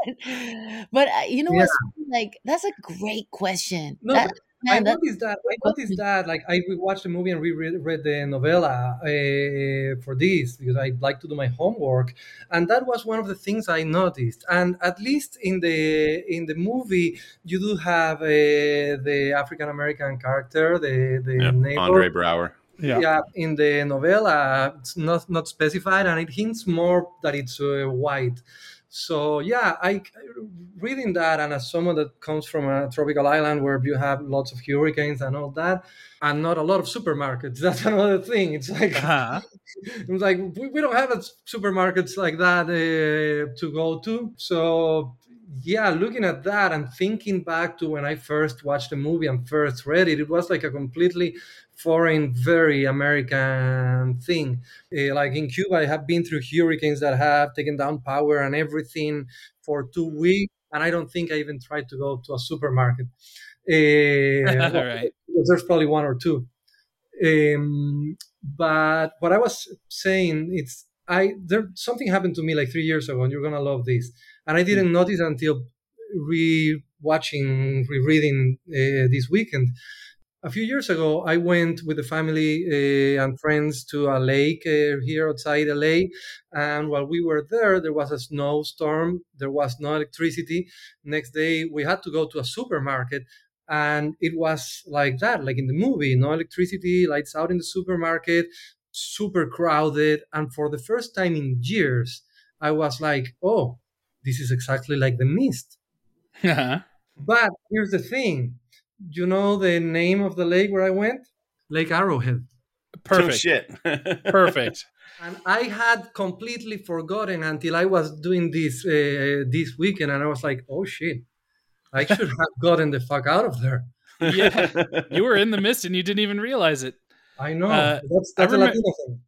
but uh, you know Yeah. what's like? That's a great question. No, That- but I noticed that. I noticed that. Like I watched the movie and reread read the novella uh, for this because I like to do my homework, and that was one of the things I noticed. And at least in the in the movie, you do have uh, the African American character, the the Yeah, neighbor. Andre Braugher. Yeah. yeah. in the novella, it's not not specified, and it hints more that it's uh, white. So yeah, I reading that, and as someone that comes from a tropical island where you have lots of hurricanes and all that, and not a lot of supermarkets. <laughs> That's another thing. It's like Uh-huh. <laughs> it's like we, we don't have a supermarkets like that uh, to go to. So yeah, looking at that and thinking back to when I first watched the movie and first read it, it was like a completely foreign, very American thing. Uh, like in Cuba, I have been through hurricanes that have taken down power and everything for two weeks, and I don't think I even tried to go to a supermarket. <laughs> Uh, All right. because there's probably one or two. Um, but what I was saying, it's I there something happened to me like three years ago, and you're gonna love this. And I didn't notice until re-watching, rereading uh, this weekend. A few years ago, I went with the family uh, and friends to a lake uh, here outside LA. And while we were there, there was a snowstorm. There was no electricity. Next day, we had to go to a supermarket and it was like that like in the movie no electricity lights out in the supermarket super crowded and for the first time in years i was like oh this is exactly like the mist <laughs> Uh-huh. but here's the thing you know the name of the lake where i went lake arrowhead Oh, Perfect. shit. <laughs> Perfect. and i had completely forgotten until i was doing this uh, this weekend and i was like oh shit i <laughs> should have gotten the fuck out of there Yeah. You were in the mist and you didn't even realize it. i know Uh, that's I that's a remem- thing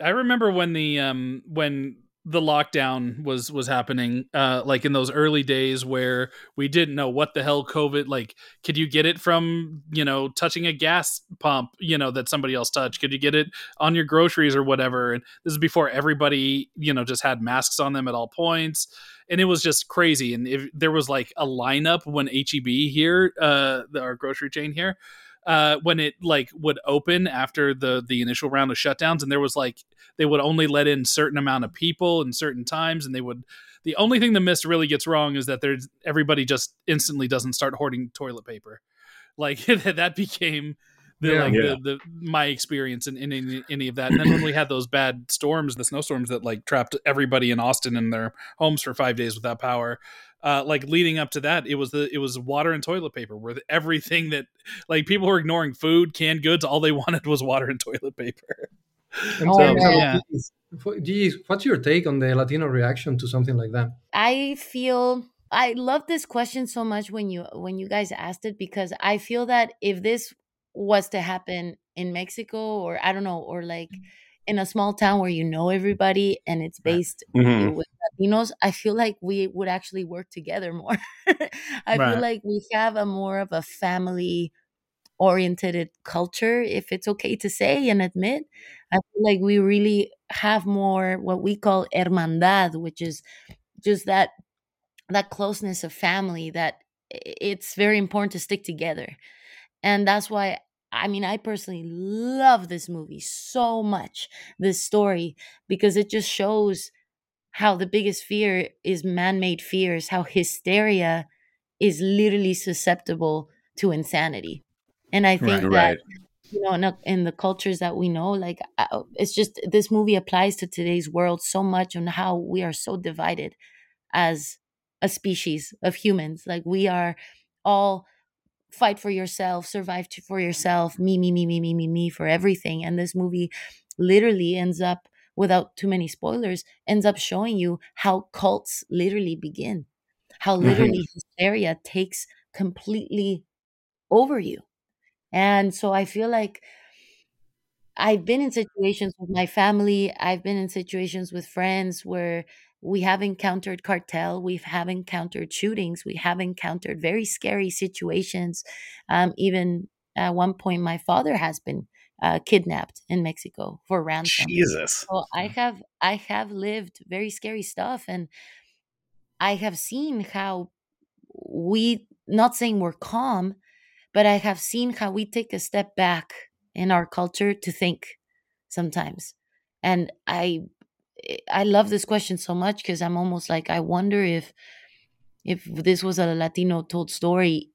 I remember when the um when the lockdown was was happening uh like in those early days where we didn't know what the hell covid like could you get it from you know touching a gas pump you know that somebody else touched? Could you get it on your groceries or whatever? And this is before everybody you know just had masks on them at all points. And it was just crazy. And if there was like a lineup when H-E-B here uh our grocery chain here uh, when it like would open after the the initial round of shutdowns, and there was like they would only let in certain amount of people in certain times, and they would. The only thing the mist really gets wrong is that there's everybody just instantly doesn't start hoarding toilet paper, like <laughs> that became the Yeah. like Yeah. The, the my experience in, in any, any of that. And then when we had those bad storms, the snowstorms that like trapped everybody in Austin in their homes for five days without power, uh, like leading up to that, it was the it was water and toilet paper. Where the, everything that like people were ignoring food, canned goods, all they <laughs> wanted was water and toilet paper. I'm Oh, yeah. Gigi, Gigi, what's your take on the Latino reaction to something like that? I feel I love this question so much when you when you guys asked it because I feel that if this was to happen in Mexico or I don't know or like in a small town where you know everybody and it's based Mhm. with Latinos, I feel like we would actually work together more. <laughs> I Right. feel like we have a more of a family oriented culture, if it's okay to say and admit. I feel like we really have more what we call hermandad, which is just that that closeness of family that it's very important to stick together. And that's why I mean I personally love this movie so much, this story, because it just shows how the biggest fear is man-made fears, how hysteria is literally susceptible to insanity. And I think Right. that Right. you know in, a, in the cultures that we know like uh, it's just this movie applies to today's world so much on how we are so divided as a species of humans like we are all fight for yourself survive to, for yourself me me me me me me me for everything and this movie literally ends up without too many spoilers ends up showing you how cults literally begin. How mm-hmm. literally hysteria takes completely over you. And so I feel like I've been in situations with my family, I've been in situations with friends where we have encountered cartel, we have encountered shootings, we have encountered very scary situations. Um, even at one point, my father has been uh, kidnapped in Mexico for ransom. Jesus. So I have I have lived very scary stuff, and I have seen how we not saying we're calm, but I have seen how we take a step back in our culture to think sometimes. And I I love this question so much because I'm almost like I wonder if if this was a Latino told story,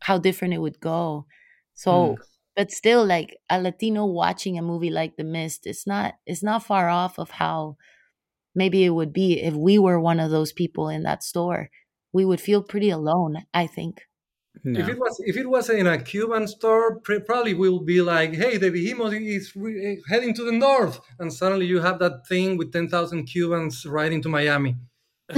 how different it would go. Mm. So but still like a Latino watching a movie like The Mist, it's not it's not far off of how maybe it would be if we were one of those people in that store. We would feel pretty alone, I think. If it was if it was in a Cuban store, pr- probably will be like, "Hey, the behemoth is re- eh, heading to the north," and suddenly you have that thing with ten thousand Cubans riding to Miami. <laughs>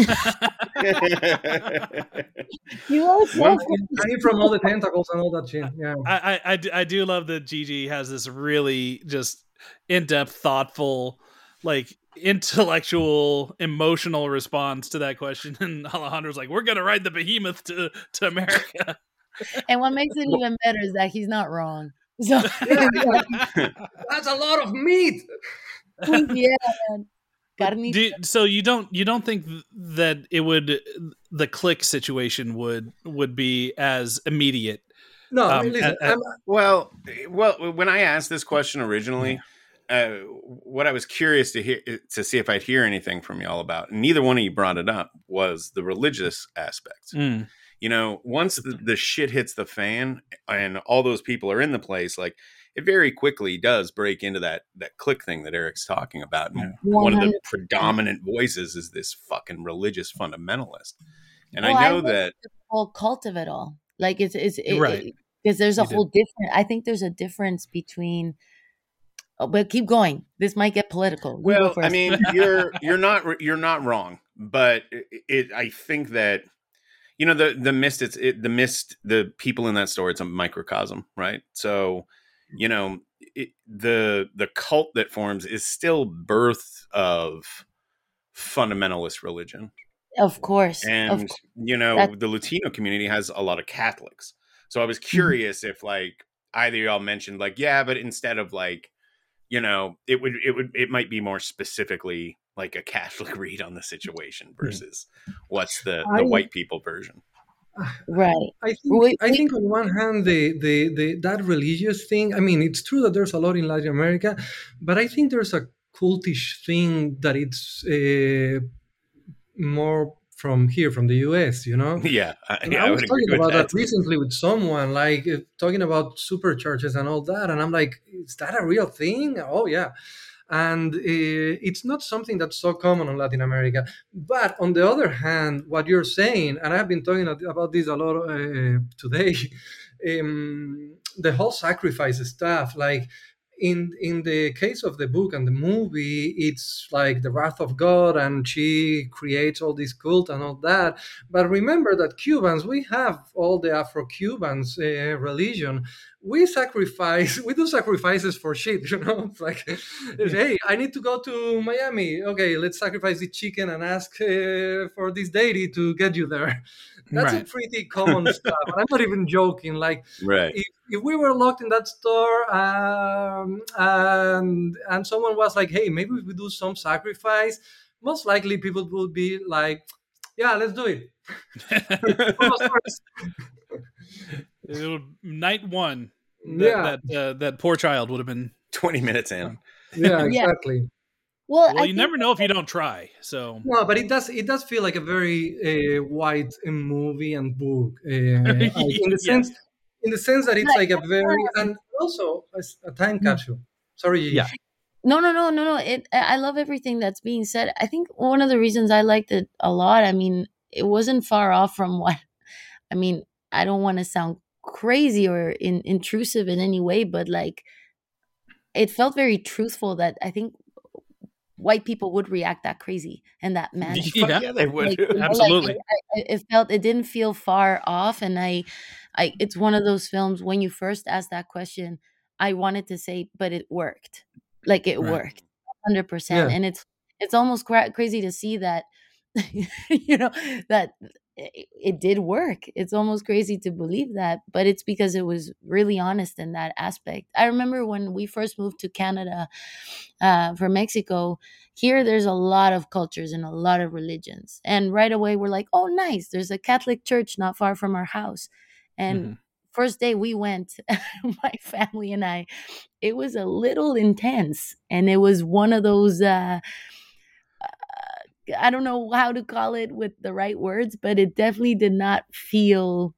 You are so One- Hanging from all the tentacles and all that shit. Yeah. I, I, I, do, I do love that Gigi has this really just in depth, thoughtful, like intellectual, emotional response to that question. <laughs> And Alejandro's like, we're going to ride the behemoth to, to America. And what makes it even better is that he's not wrong. So <laughs> <laughs> That's a lot of meat. <laughs> yeah, man. Carnita. Do, so you don't you don't think that it would the clique situation would would be as immediate No, Um, listen. I'm, Well, well, when I asked this question originally, uh, what I was curious to hear to see if I'd hear anything from y'all about, and neither one of you brought it up, was the religious aspect. Mm. You know, once the, the shit hits the fan and all those people are in the place, like it very quickly does break into that that clique thing that Eric's talking about. And one of the predominant voices is this fucking religious fundamentalist. And Well, I know love that the whole cult of it all. Like it's it's it, Right. because there's a You whole different. I think there's a difference between. Oh, but keep going. This might get political. Well, I mean, you're you're not you're not wrong, but it, it I think that you know the the mist it's it, the mist the people in that store it's a microcosm, right? So you know it, the the cult that forms is still birth of fundamentalist religion, of course, of and course. you know the Latino community has a lot of Catholics. So I was Mm-hmm. curious if like either y'all mentioned like yeah, but instead of like you know it would it would it might be more specifically like a Catholic <laughs> read on the situation versus what's the the I- white people version. right. I think, We- I we- think on one hand, the, the, the that religious thing. I mean, it's true that there's a lot in Latin America, but I think there's a cultish thing that it's uh, more from here, from the U.S. You know. <laughs> Yeah, I, yeah, I I was would talking with about that. that recently with someone, like uh, talking about supercharges and all that, and I'm like, is that a real thing? Oh yeah, and uh, it's not something that's so common in Latin America. But on the other hand, what you're saying, and I've been talking about this a lot uh, today, <laughs> um, the whole sacrifice stuff, like in in the case of the book and the movie it's like the wrath of god and she creates all this cult and all that. But remember that cubans we have all the afro-cubans uh, religion. We sacrifice <laughs> we do sacrifices for shit <laughs> you know? It's like hey i need to go to miami. Okay let's sacrifice the chicken and ask uh, for this deity to get you there that's a pretty common <laughs> stuff and i'm not even joking like Right. if, if we were locked in that store um, and and someone was like, "Hey, maybe we do some sacrifice," most likely people would be like, "Yeah, let's do it." Who goes first? It would- night one that Yeah. that, uh, that poor child would have been Twenty minutes in. yeah, Yeah. exactly. Well, Well, you never know if you don't try. So No, but it does it does feel like a very uh, white uh, movie and book uh, <laughs> in the Yes. sense in the sense that it's But- like a very and also as a time capsule. Sorry, Gigi. Yeah. No, no, no, no, no. It. I I love everything that's being said. I think one of the reasons I liked it a lot. I mean, it wasn't far off from what. <laughs> I mean, I don't want to sound crazy or in, intrusive in any way, but like, it felt very truthful that I think white people would react that crazy and that <laughs> mad. Yeah. Yeah, they would. Like, you know, like, Absolutely. I- I- it felt it didn't feel far off, and I, I, it's one of those films when you first asked that question, I wanted to say, but it worked, like it Right. worked, hundred percent, and it's it's almost cra- crazy to see that, <laughs> you know, that it, it did work. It's almost crazy to believe that, but it's because it was really honest in that aspect. I remember when we first moved to Canada uh, from Mexico here there's a lot of cultures and a lot of religions and right away we're like oh nice there's a catholic church not far from our house and Mhm. first day we went <laughs> my family and i it was a little intense and it was one of those uh i don't know how to call it with the right words but it definitely did not feel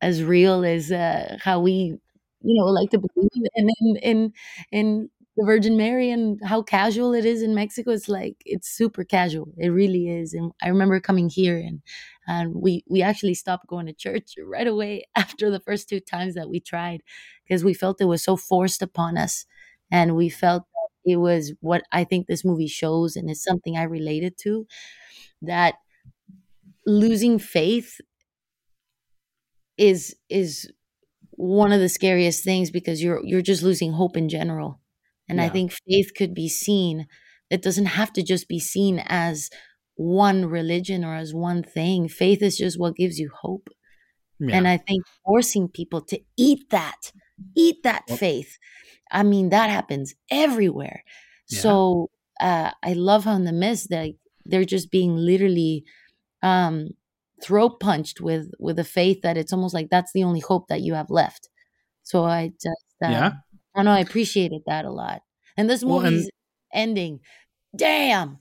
as real as uh how we you know like to believe in in in, in the Virgin Mary and how casual it is in Mexico. It's like it's super casual. It really is. And I remember coming here and and we we actually stopped going to church right away <laughs> after the first two times that we tried because we felt it was so forced upon us, and we felt it was what I think this movie shows, and it's something I related to that losing faith is is one of the scariest things because you're you're just losing hope in general and I think faith could be seen. It doesn't have to just be seen as one religion or as one thing. Faith is just what gives you hope. Yeah. And I think forcing people to eat that, eat that faith. I mean, that happens everywhere. Yeah. So uh, I love how in the mist they they're just being literally um, throat punched with with a faith that it's almost like that's the only hope that you have left. So I just uh, Yeah. I know I appreciated that a lot. And this Well, and- movie's ending, damn,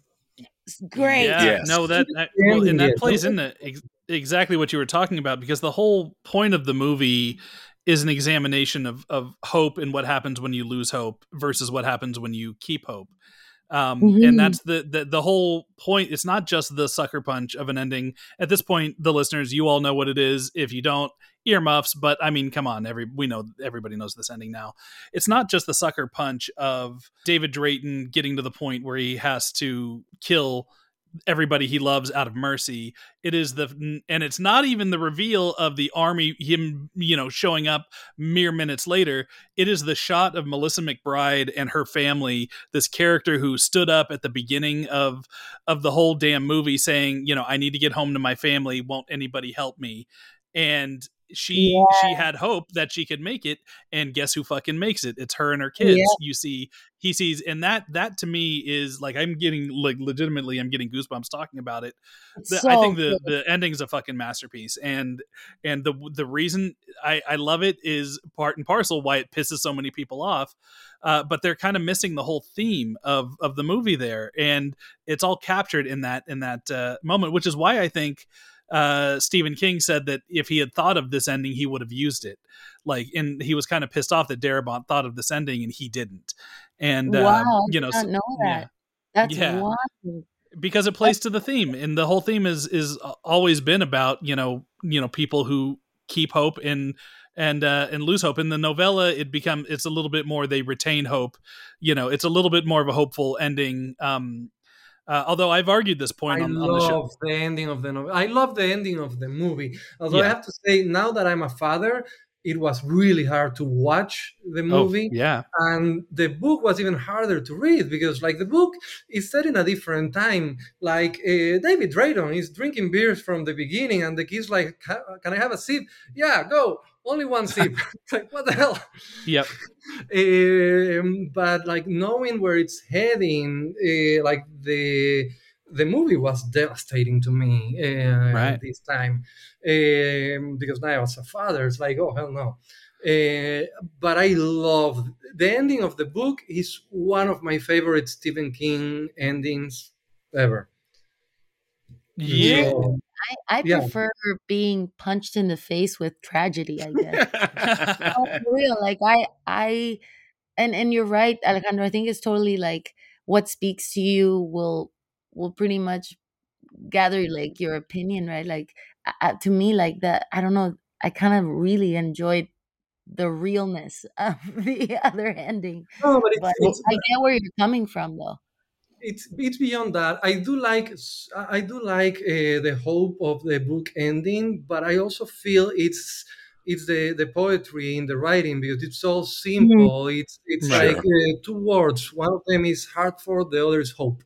it's great. Yeah, Yes. no, that I- well, and that it, plays doesn't into ex- exactly what you were talking about because the whole point of the movie is an examination of of hope and what happens when you lose hope versus what happens when you keep hope. Um, Mhm. And that's the, the the whole point. It's not just the sucker punch of an ending. At this point, the listeners, you all know what it is. If you don't, earmuffs. But I mean, come on, every we know everybody knows this ending now. It's not just the sucker punch of David Drayton getting to the point where he has to kill everybody he loves out of mercy. It is the and it's not even the reveal of the army him you know showing up mere minutes later. It is the shot of melissa mcbride and her family this character who stood up at the beginning of of the whole damn movie saying you know i need to get home to my family. Won't anybody help me? And she she had hope that she could make it and guess who fucking makes it it's her and her kids Yeah. you see he sees and that that to me is like i'm getting like legitimately i'm getting goosebumps talking about it the, I think the good. the ending is a fucking masterpiece, and and the the reason I I love it is part and parcel why it pisses so many people off. Uh, but they're kind of missing the whole theme of of the movie there, and it's all captured in that in that uh, moment, which is why I think uh, Stephen King said that if he had thought of this ending, he would have used it. Like, and he was kind of pissed off that Darabont thought of this ending and he didn't. And uh, wow, I you know, so- know that. yeah That's Yeah. wild. because it plays to the theme and the whole theme is is always been about you know you know people who keep hope and and uh and lose hope in the novella it become it's a little bit more they retain hope you know it's a little bit more of a hopeful ending um uh, although i've argued this point I on, on the show love the ending of the novel. I love the ending of the movie. Although I have to say, now that I'm a father, it was really hard to watch the oh movie. yeah and the book was even harder to read because like the book is set in a different time like uh, david drayton is drinking beers from the beginning and the kid's like can i have a sip yeah go only one <laughs> sip <laughs> like what the hell yep <laughs> um, but like knowing where it's heading uh, like the the movie was devastating to me uh, Right. this time um, because now as a father it's like oh hell no Uh, but I love the ending of the book is one of my favorite Stephen King endings ever. Yeah. So, I, I Yeah. prefer being punched in the face with tragedy, I guess. No, <laughs> for real. Like I I and and you're right, Alejandro. I think it's totally like what speaks to you will will pretty much gather like your opinion, right? Like uh, uh, to me, like that. I don't know. I kind of really enjoyed the realness <laughs> of the other ending, no, but it's, but it's, I get where you're coming from, though. It's it's beyond that. I do like I do like uh, the hope of the book ending, but I also feel it's it's the the poetry in the writing because it's so simple. It's it's Sure. like uh, two words. One of them is Hartford, the other is hope.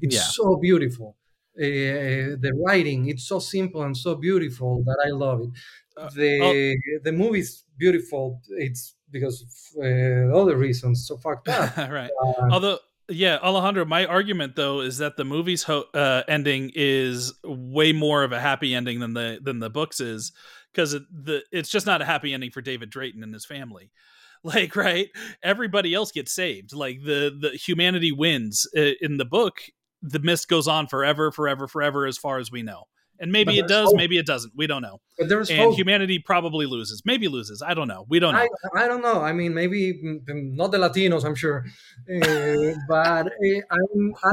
It's Yeah. so beautiful. Uh, the writing it's so simple and so beautiful that I love it. Uh, The the movie's beautiful. It's because of uh, other reasons. So fuck that. <laughs> right. Uh, Although, yeah, Alejandro, my argument though is that the movie's ho- uh, ending is way more of a happy ending than the than the books is because it, the it's just not a happy ending for David Drayton and his family. <laughs> Like, right? Everybody else gets saved. Like the the humanity wins Uh, in the book. The mist goes on forever, forever, forever, as far as we know. And maybe it does, hope. maybe it doesn't. We don't know. but there's And hope. humanity probably loses. Maybe loses. I don't know. We don't know. I, I don't know. I mean, maybe mm, mm, not the Latinos, I'm sure, uh, <laughs> but uh, I'm, I,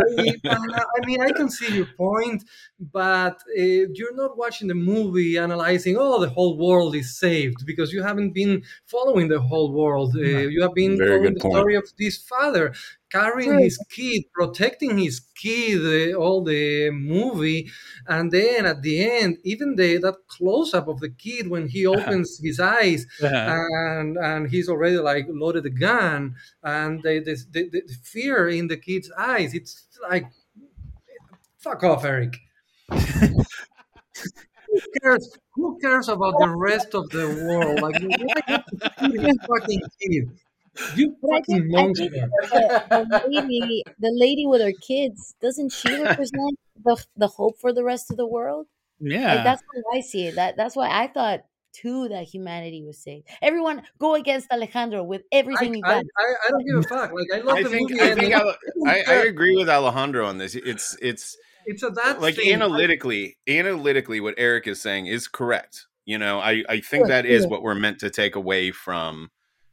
I mean, I can see your point, but uh, you're not watching the movie analyzing. Oh, the whole world is saved because you haven't been following the whole world. Uh, you have been Very following good the point. story of this father carrying Right. his kid, protecting his kid, uh, all the movie, and then at the end, even the that close up of the kid when he opens his eyes and and he's already like loaded the gun and the, the, the, the fear in the kid's eyes it's like fuck off eric. <laughs> Who cares who cares about the rest of the world? Like you <laughs> fucking kid you fucking monster the, the lady, the lady with her kids, doesn't she <laughs> represent the the hope for the rest of the world? yeah. Like that's how I see it. That that's why I thought too that humanity was saved. Everyone go against Alejandro with I, everything you I, got. I, I don't give a <laughs> fuck like i love I the think movie I think <laughs> I I, I agree with Alejandro on this. It's it's it's a that like thing. analytically, analytically, what Eric is saying is correct. You know, I I think Sure, that is sure. what we're meant to take away from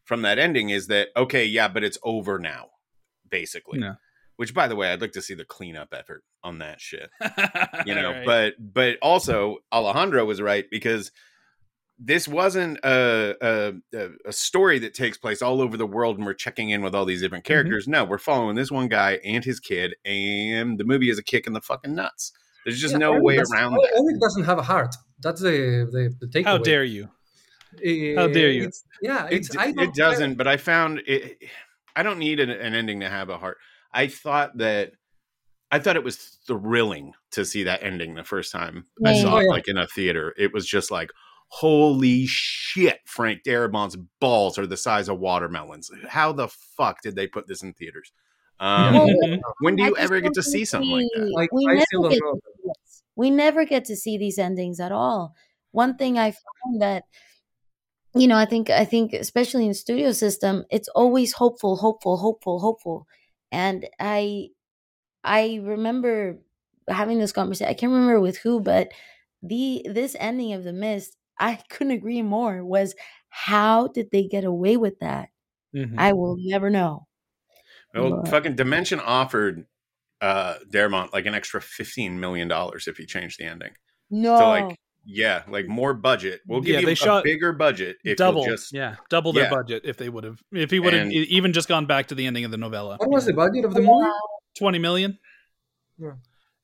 from that ending is that okay, yeah, but it's over now, basically. Yeah. Which, by the way, I'd like to see the cleanup effort on that shit. <laughs> You know, Right. but but also Alejandro was right because this wasn't a, a a a story that takes place all over the world and we're checking in with all these different mm-hmm. characters. No, we're following this one guy and his kid, and the movie is a kick in the fucking nuts. There's just Yeah, no Eric way around Eric- that. Eric doesn't have a heart. That's the the, the takeaway. How dare you? How dare you. It's, yeah, It, it's, I it doesn't, but I found it. I don't need an, an ending to have a heart. I thought that I thought it was thrilling to see that ending the first time I saw it, like in a theater. It was just like, holy shit! Frank Darabont's balls are the size of watermelons. How the fuck did they put this in theaters? Um, Well, when do you ever get to see think something like that? Like, we I never still don't get know. to see this. We never get to see these endings at all. One thing I found that you know, I think I think especially in studio system, it's always hopeful, hopeful, hopeful, hopeful. And I I remember having this conversation. I can't remember with who, but the this ending of the mist, I <laughs> couldn't agree more. Was how did they get away with that? Mhm. I will never know. Well, But- fucking Dimension offered uh Darabont like an extra fifteen million dollars if he changed the ending. No, So like, yeah, like more budget. We'll give Yeah, you they a shot bigger budget if double, just yeah, double their Yeah. budget if they would have, if he would have even just gone back to the ending of the novella. What was the budget of the movie? Twenty million. Yeah.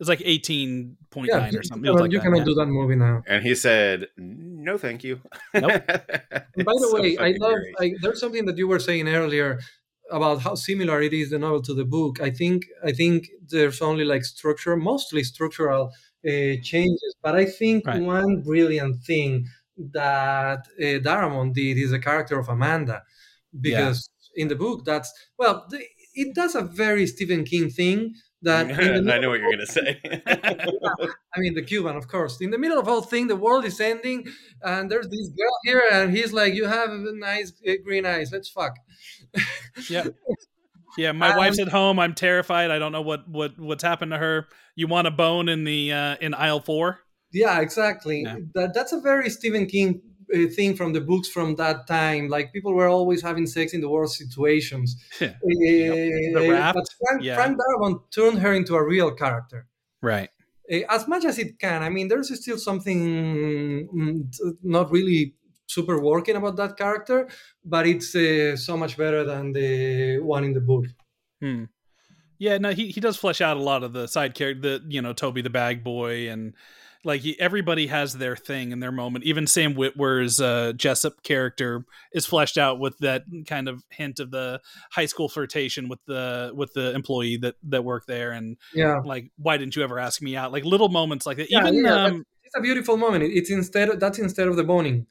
It's like eighteen point nine Yeah, or something. you cannot, like you that, cannot yeah. do that movie now. And he said, "No, thank you." Nope. <laughs> By the so way, I love. I, there's something that you were saying earlier about how similar it is the novel to the book. I think. I think there's only like structure, mostly structural uh, changes, but I think Right. one brilliant thing that uh, Darabont did is the character of Amanda, because in the book that's well, the, it does a very Stephen King thing that <laughs> I know what you're gonna say. <laughs> I mean, the Cuban, of course. In the middle of all thing, the world is ending, and there's this girl here, and he's like, "You have nice uh, green eyes. Let's fuck." Yeah. <laughs> Yeah, my Um, wife's at home. I'm terrified. I don't know what what what's happened to her. You want a bone in the uh in aisle 4? Yeah, exactly. Yeah. That that's a very Stephen King uh, thing from the books from that time. Like people were always having sex in the worst situations. <laughs> Yeah. Uh, The raft, But Frank, yeah. Frank Darabont turned her into a real character. Right. Uh, as much as it can. I mean, there's still something mm, not really super working about that character, but it's uh, so much better than the one in the book. Hmm. Yeah, no, he, he does flesh out a lot of the side character, the you know Toby the bag boy, and like he, everybody has their thing and their moment. Even Sam Witwer's uh, Jessup character is fleshed out with that kind of hint of the high school flirtation with the with the employee that that worked there, and Yeah. like why didn't you ever ask me out? Like little moments like that. Yeah, Even yeah, um, It's a beautiful moment. It's instead that's instead of the boning.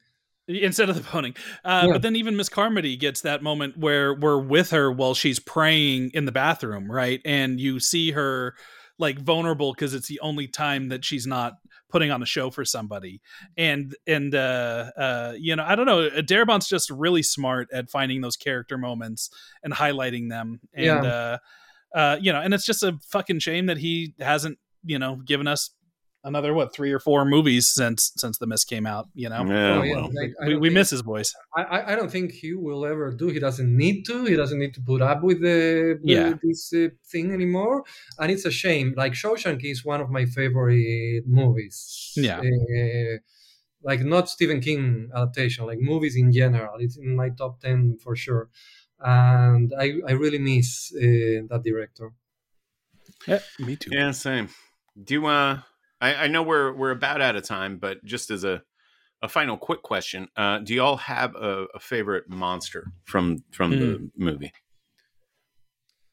Instead of the boning. Uh, Yeah. But then even Miss Carmody gets that moment where we're with her while she's praying in the bathroom, right? And you see her like vulnerable because it's the only time that she's not putting on a show for somebody. And and uh, uh, you know, I don't know. Darabont's just really smart at finding those character moments and highlighting them. And Yeah. uh, uh, you know, and it's just a fucking shame that he hasn't, you know, given us another what three or four movies since since the miss came out. You know, Yeah, Oh, yeah, well. like, we, we think- miss his voice. I, I- I don't think he will ever do. He doesn't need to. He doesn't need to put up with the with Yeah. this uh, thing anymore, and it's a shame. Like Shawshank is one of my favorite movies. Yeah. Uh, like not Stephen King adaptation, like movies in general. It's in my top ten for sure, and I I really miss uh, that director. Yeah, me too. Yeah, same. Do you, uh I, I know we're we're about out of time, but just as a a final quick question, uh, do you all have a, a favorite monster from from the movie?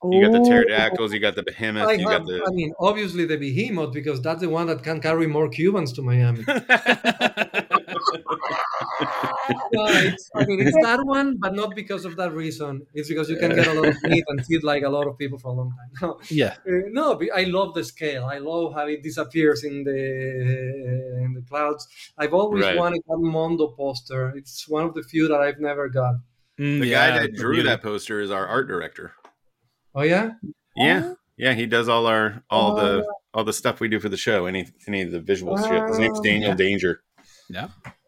You got the pterodactyls, you got the behemoth, I, you have, got the I mean, obviously the behemoth because that's the one that can carry more Cubans to Miami. <laughs> No, it's, I mean, it's that one, but not because of that reason. It's because you can get a lot of meat and feed like a lot of people for a long time. No, yeah. Uh, no, be- I love the scale. I love how it disappears in the in the clouds. I've always Right. wanted that Mondo poster. It's one of the few that I've never got. Mm, the yeah, guy that drew beauty. that poster is our art director. Oh yeah, Yeah, yeah, he does all our all the Oh. all the stuff we do for the show. Any any of the visual shit. His name's Oh. Daniel Yeah. Danger.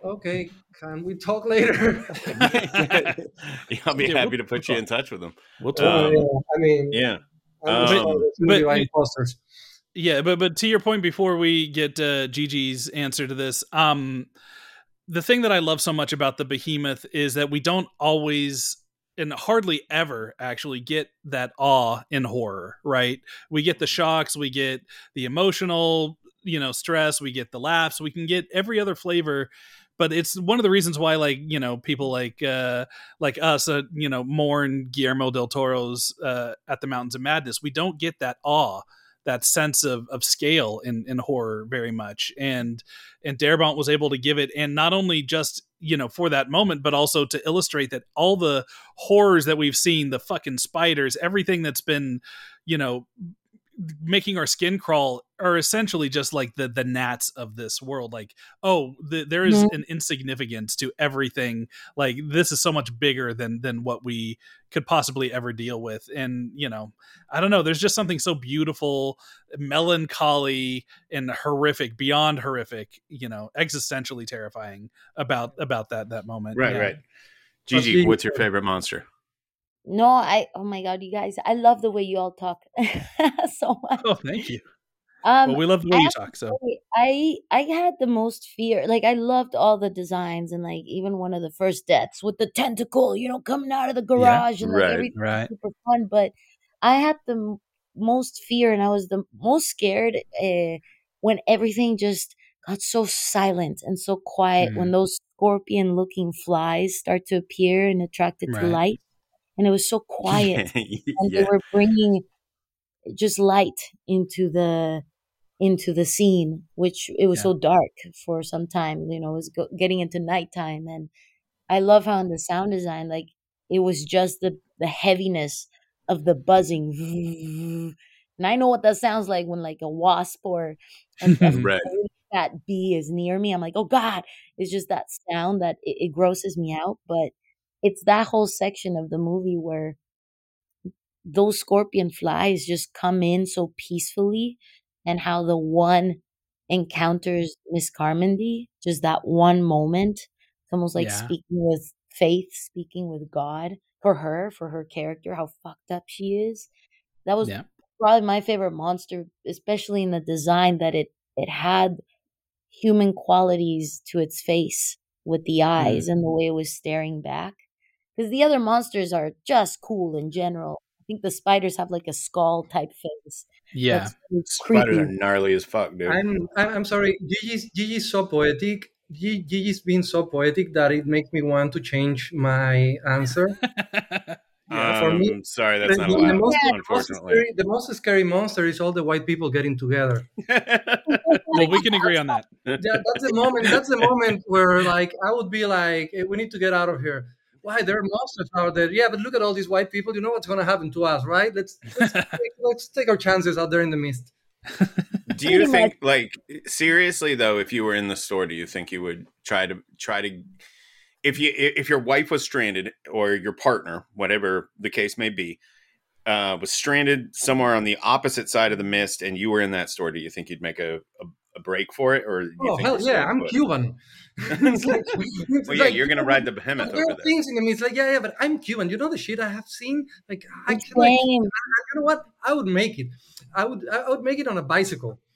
Okay. Can we talk later? <laughs> I'll be Yeah, happy we'll- to put we'll you in touch with them. We'll Uh, talk. Um, Yeah, I mean, Yeah, um, sure there's gonna be but- buying posters. yeah, but but to your point before we get uh, Gigi's answer to this, um, the thing that I love so much about the behemoth is that we don't always and hardly ever actually get that awe in horror, right? We get the shocks, we get the emotional, you know, stress, we get the laughs, we can get every other flavor. But it's one of the reasons why, like you know, people like uh, like us, uh, you know, mourn Guillermo del Toro's uh, at the Mountains of Madness. We don't get that awe, that sense of of scale in in horror very much, and and Darabont was able to give it, and not only just you know for that moment, but also to illustrate that all the horrors that we've seen, the fucking spiders, everything that's been, you know, making our skin crawl are essentially just like the the gnats of this world like oh the, there is Mhm. an insignificance to everything like this is so much bigger than than what we could possibly ever deal with and you know i don't know there's just something so beautiful melancholy and horrific beyond horrific you know existentially terrifying about about that that moment right, Yeah. right. Gigi, what's your favorite monster? No, I oh my god, you guys, I love the way you all talk <laughs> so much. oh thank you Um, well we love the way I you talk so I I had the most fear. Like I loved all the designs and like even one of the first deaths with the tentacle, you know, coming out of the garage and like right, everything right super fun. But I had the m- most fear and I was the most scared uh, when everything just got so silent and so quiet. Mm. When those scorpion looking flies start to appear and attracted to light, and it was so quiet <laughs> and they were bringing just light into the into the scene which it was Yeah. so dark for some time you know it was go- getting into nighttime and i love how in the sound design like it was just the the heaviness of the buzzing <laughs> and I know what that sounds like when like a wasp or a <laughs> Right. that bee is near me. I'm like, oh God, it's just that sound that it, it grosses me out. But it's that whole section of the movie where those scorpion flies just come in so peacefully and how the one encounters Miss Carmody, just that one moment. It's almost like Yeah. speaking with faith, speaking with God for her, for her character, how fucked up she is. That was Yeah. probably my favorite monster, especially in the design that it it had human qualities to its face with the mm-hmm. eyes and the way it was staring back. Because the other monsters are just cool in general. I think the spiders have like a skull type face. Yeah. That's really Spiders are gnarly as fuck, dude. I'm I'm I'm sorry. Gigi's Gigi's so poetic. Gi- Gigi's been so poetic that it makes me want to change my answer. <laughs> Yeah, for me, Um, sorry, that's the, not the allowed, most, the, most unfortunately. scary, the most scary monster is all the white people getting together. <laughs> <laughs> well, we can agree on that. Yeah, that's the moment. That's the moment where, like, I would be like, "Eh, "We need to get out of here." Why there are monsters out there? Yeah, but look at all these white people. You know what's going to happen to us, right? Let's let's, <laughs> take, let's take our chances out there in the mist. <laughs> do you think, like, seriously though, if you were in the store, do you think you would try to try to, if you if your wife was stranded or your partner, whatever the case may be, uh, was stranded somewhere on the opposite side of the mist, and you were in that store, do you think you'd make a a, a break for it, or you Oh think hell yeah, I'm put? Cuban. <laughs> <laughs> It's like- it's Well, yeah, like, you're gonna ride the behemoth There over are there. things in the mist, like yeah, yeah, but I'm Cuban. You know the shit I have seen. Like I can, like, Same. you know what? I would make it. I would I would make it on a bicycle. <laughs>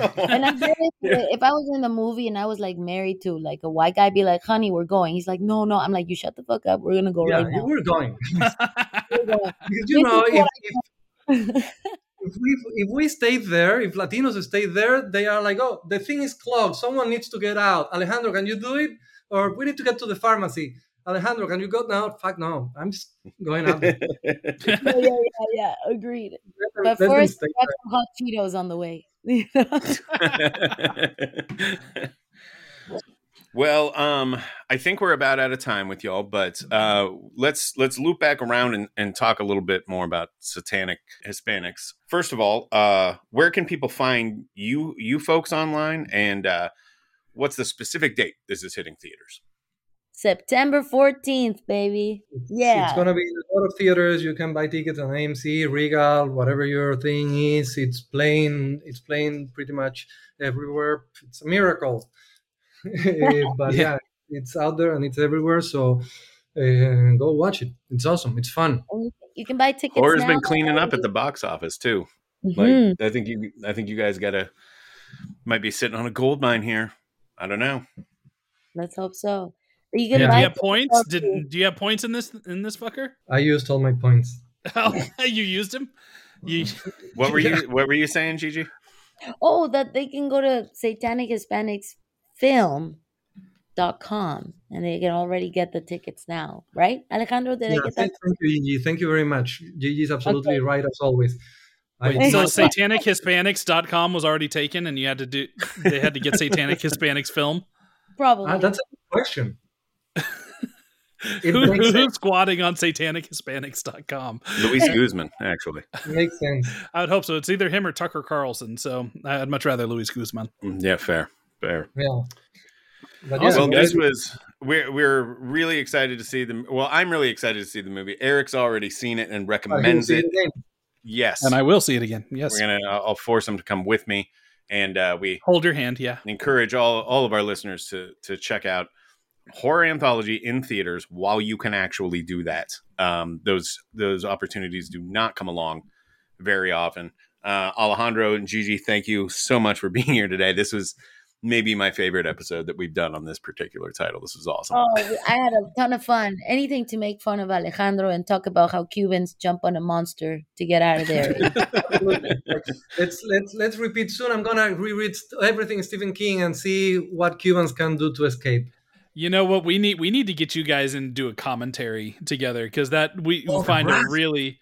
And I bet if, if I was in the movie and I was like married to like a white guy, I'd be like, honey, we're going. He's like, no, no. I'm like, you shut the fuck up. We're gonna go yeah, right now. we're going. We're going. Because you This know, if, if if we if we stay there, if Latinos stay there, they are like, oh, the thing is clogged. Someone needs to get out. Alejandro, can you do it? Or we need to get to the pharmacy. Alejandro, can you go now? Fuck no, I'm just going out. there. <laughs> yeah, yeah, yeah, yeah. Agreed. Let them- But let them first, stay grab some hot Cheetos on the way. <laughs> <laughs> well, um, I think we're about out of time with y'all, but uh, let's let's loop back around and, and talk a little bit more about satanic Hispanics. First of all, uh, where can people find you you folks online, and uh, what's the specific date this is hitting theaters? September 14th, baby. Yeah. It's gonna be in a lot of theaters. You can buy tickets on AMC, Regal, whatever your thing is. It's playing. It's playing pretty much everywhere. It's a miracle. Eh, <laughs> <laughs> but yeah. it's out there and it's everywhere. So uh, go watch it. It's awesome. It's fun. You, you can buy tickets. Horror's now. been cleaning up at the box office too. Mhm. Like I think you I think you guys gotta might be sitting on a gold mine here. I don't know. Let's hope so. But you can Yeah. Do you have points? Did do you have points in this in this fucker? I used all my points. <laughs> Oh, you used them. You What were you what were you saying, Gigi? Oh, that they can go to Satanic Hispanics Film.com and they can already get the tickets now, right? Alejandro, did I Yeah, get that? thank, thank you, Gigi. Thank you very much. Gigi is absolutely Okay. right as always. I- Wait, so satanichispanics.com was already taken and you had to do they had to get satanic hispanics film <laughs> Probably. Ah, that's a good question. It Who, makes who's sense. squatting on satanichispanics.com Luis Guzman, actually. <laughs> Makes sense. i would hope so it's either him or tucker carlson so i'd much rather luis guzman Mm, Yeah, fair. Fair. Yeah. But well, yeah, this was we're we're really excited to see the well, I'm really excited to see the movie. Eric's already seen it and I recommends see it. Yes. and i will see it again yes we're gonna I'll I'll force him to come with me and uh, we hold your hand yeah encourage all all of our listeners to to check out horror anthology in theaters while you can actually do that um those those opportunities do not come along very often uh alejandro and gigi thank you so much for <laughs> being here today this was maybe my favorite episode that we've done on this particular title this was awesome Oh, I had a ton of fun. Anything to make fun of Alejandro and talk about how Cubans jump on a monster to get out of there. <laughs> Let's let's let's repeat soon. I'm gonna reread everything Stephen King and see what Cubans can do to escape. you know what we need we need to get you guys and do a commentary together because that we Oh, find a really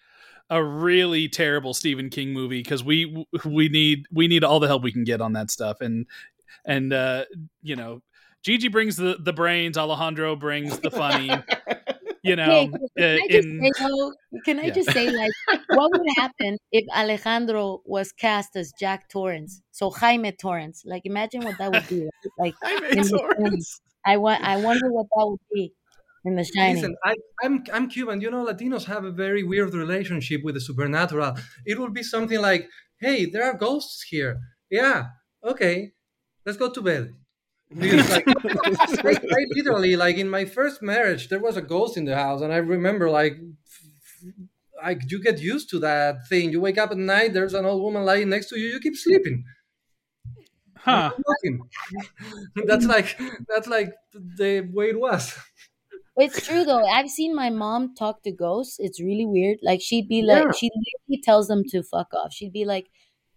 a really terrible stephen king movie because we we need we need all the help we can get on that stuff and and uh you know Gigi brings the the brains, Alejandro brings the funny, <laughs> you know, Okay, can uh, I just in say though? Can I Yeah. just say like, what would happen if Alejandro was cast as Jack Torrance? So Jaime Torrance. Like, imagine what that would be. Like, I in I want. I wonder what that would be in The Shining. Listen, I, I'm I'm Cuban. You know, Latinos have a very weird relationship with the supernatural. It would be something like, "Hey, there are ghosts here. Yeah, okay, let's go to bed." <laughs> Because, like, I, I literally, like in my first marriage, there was a ghost in the house, and I remember, like, f- f- like you get used to that thing. You wake up at night, there's an old woman lying next to you. You keep sleeping. huh. <laughs> That's like that's like the way it was. It's true though. I've seen my mom talk to ghosts. It's really weird. Like she'd be like, Yeah. she literally tells them to fuck off. She'd be like,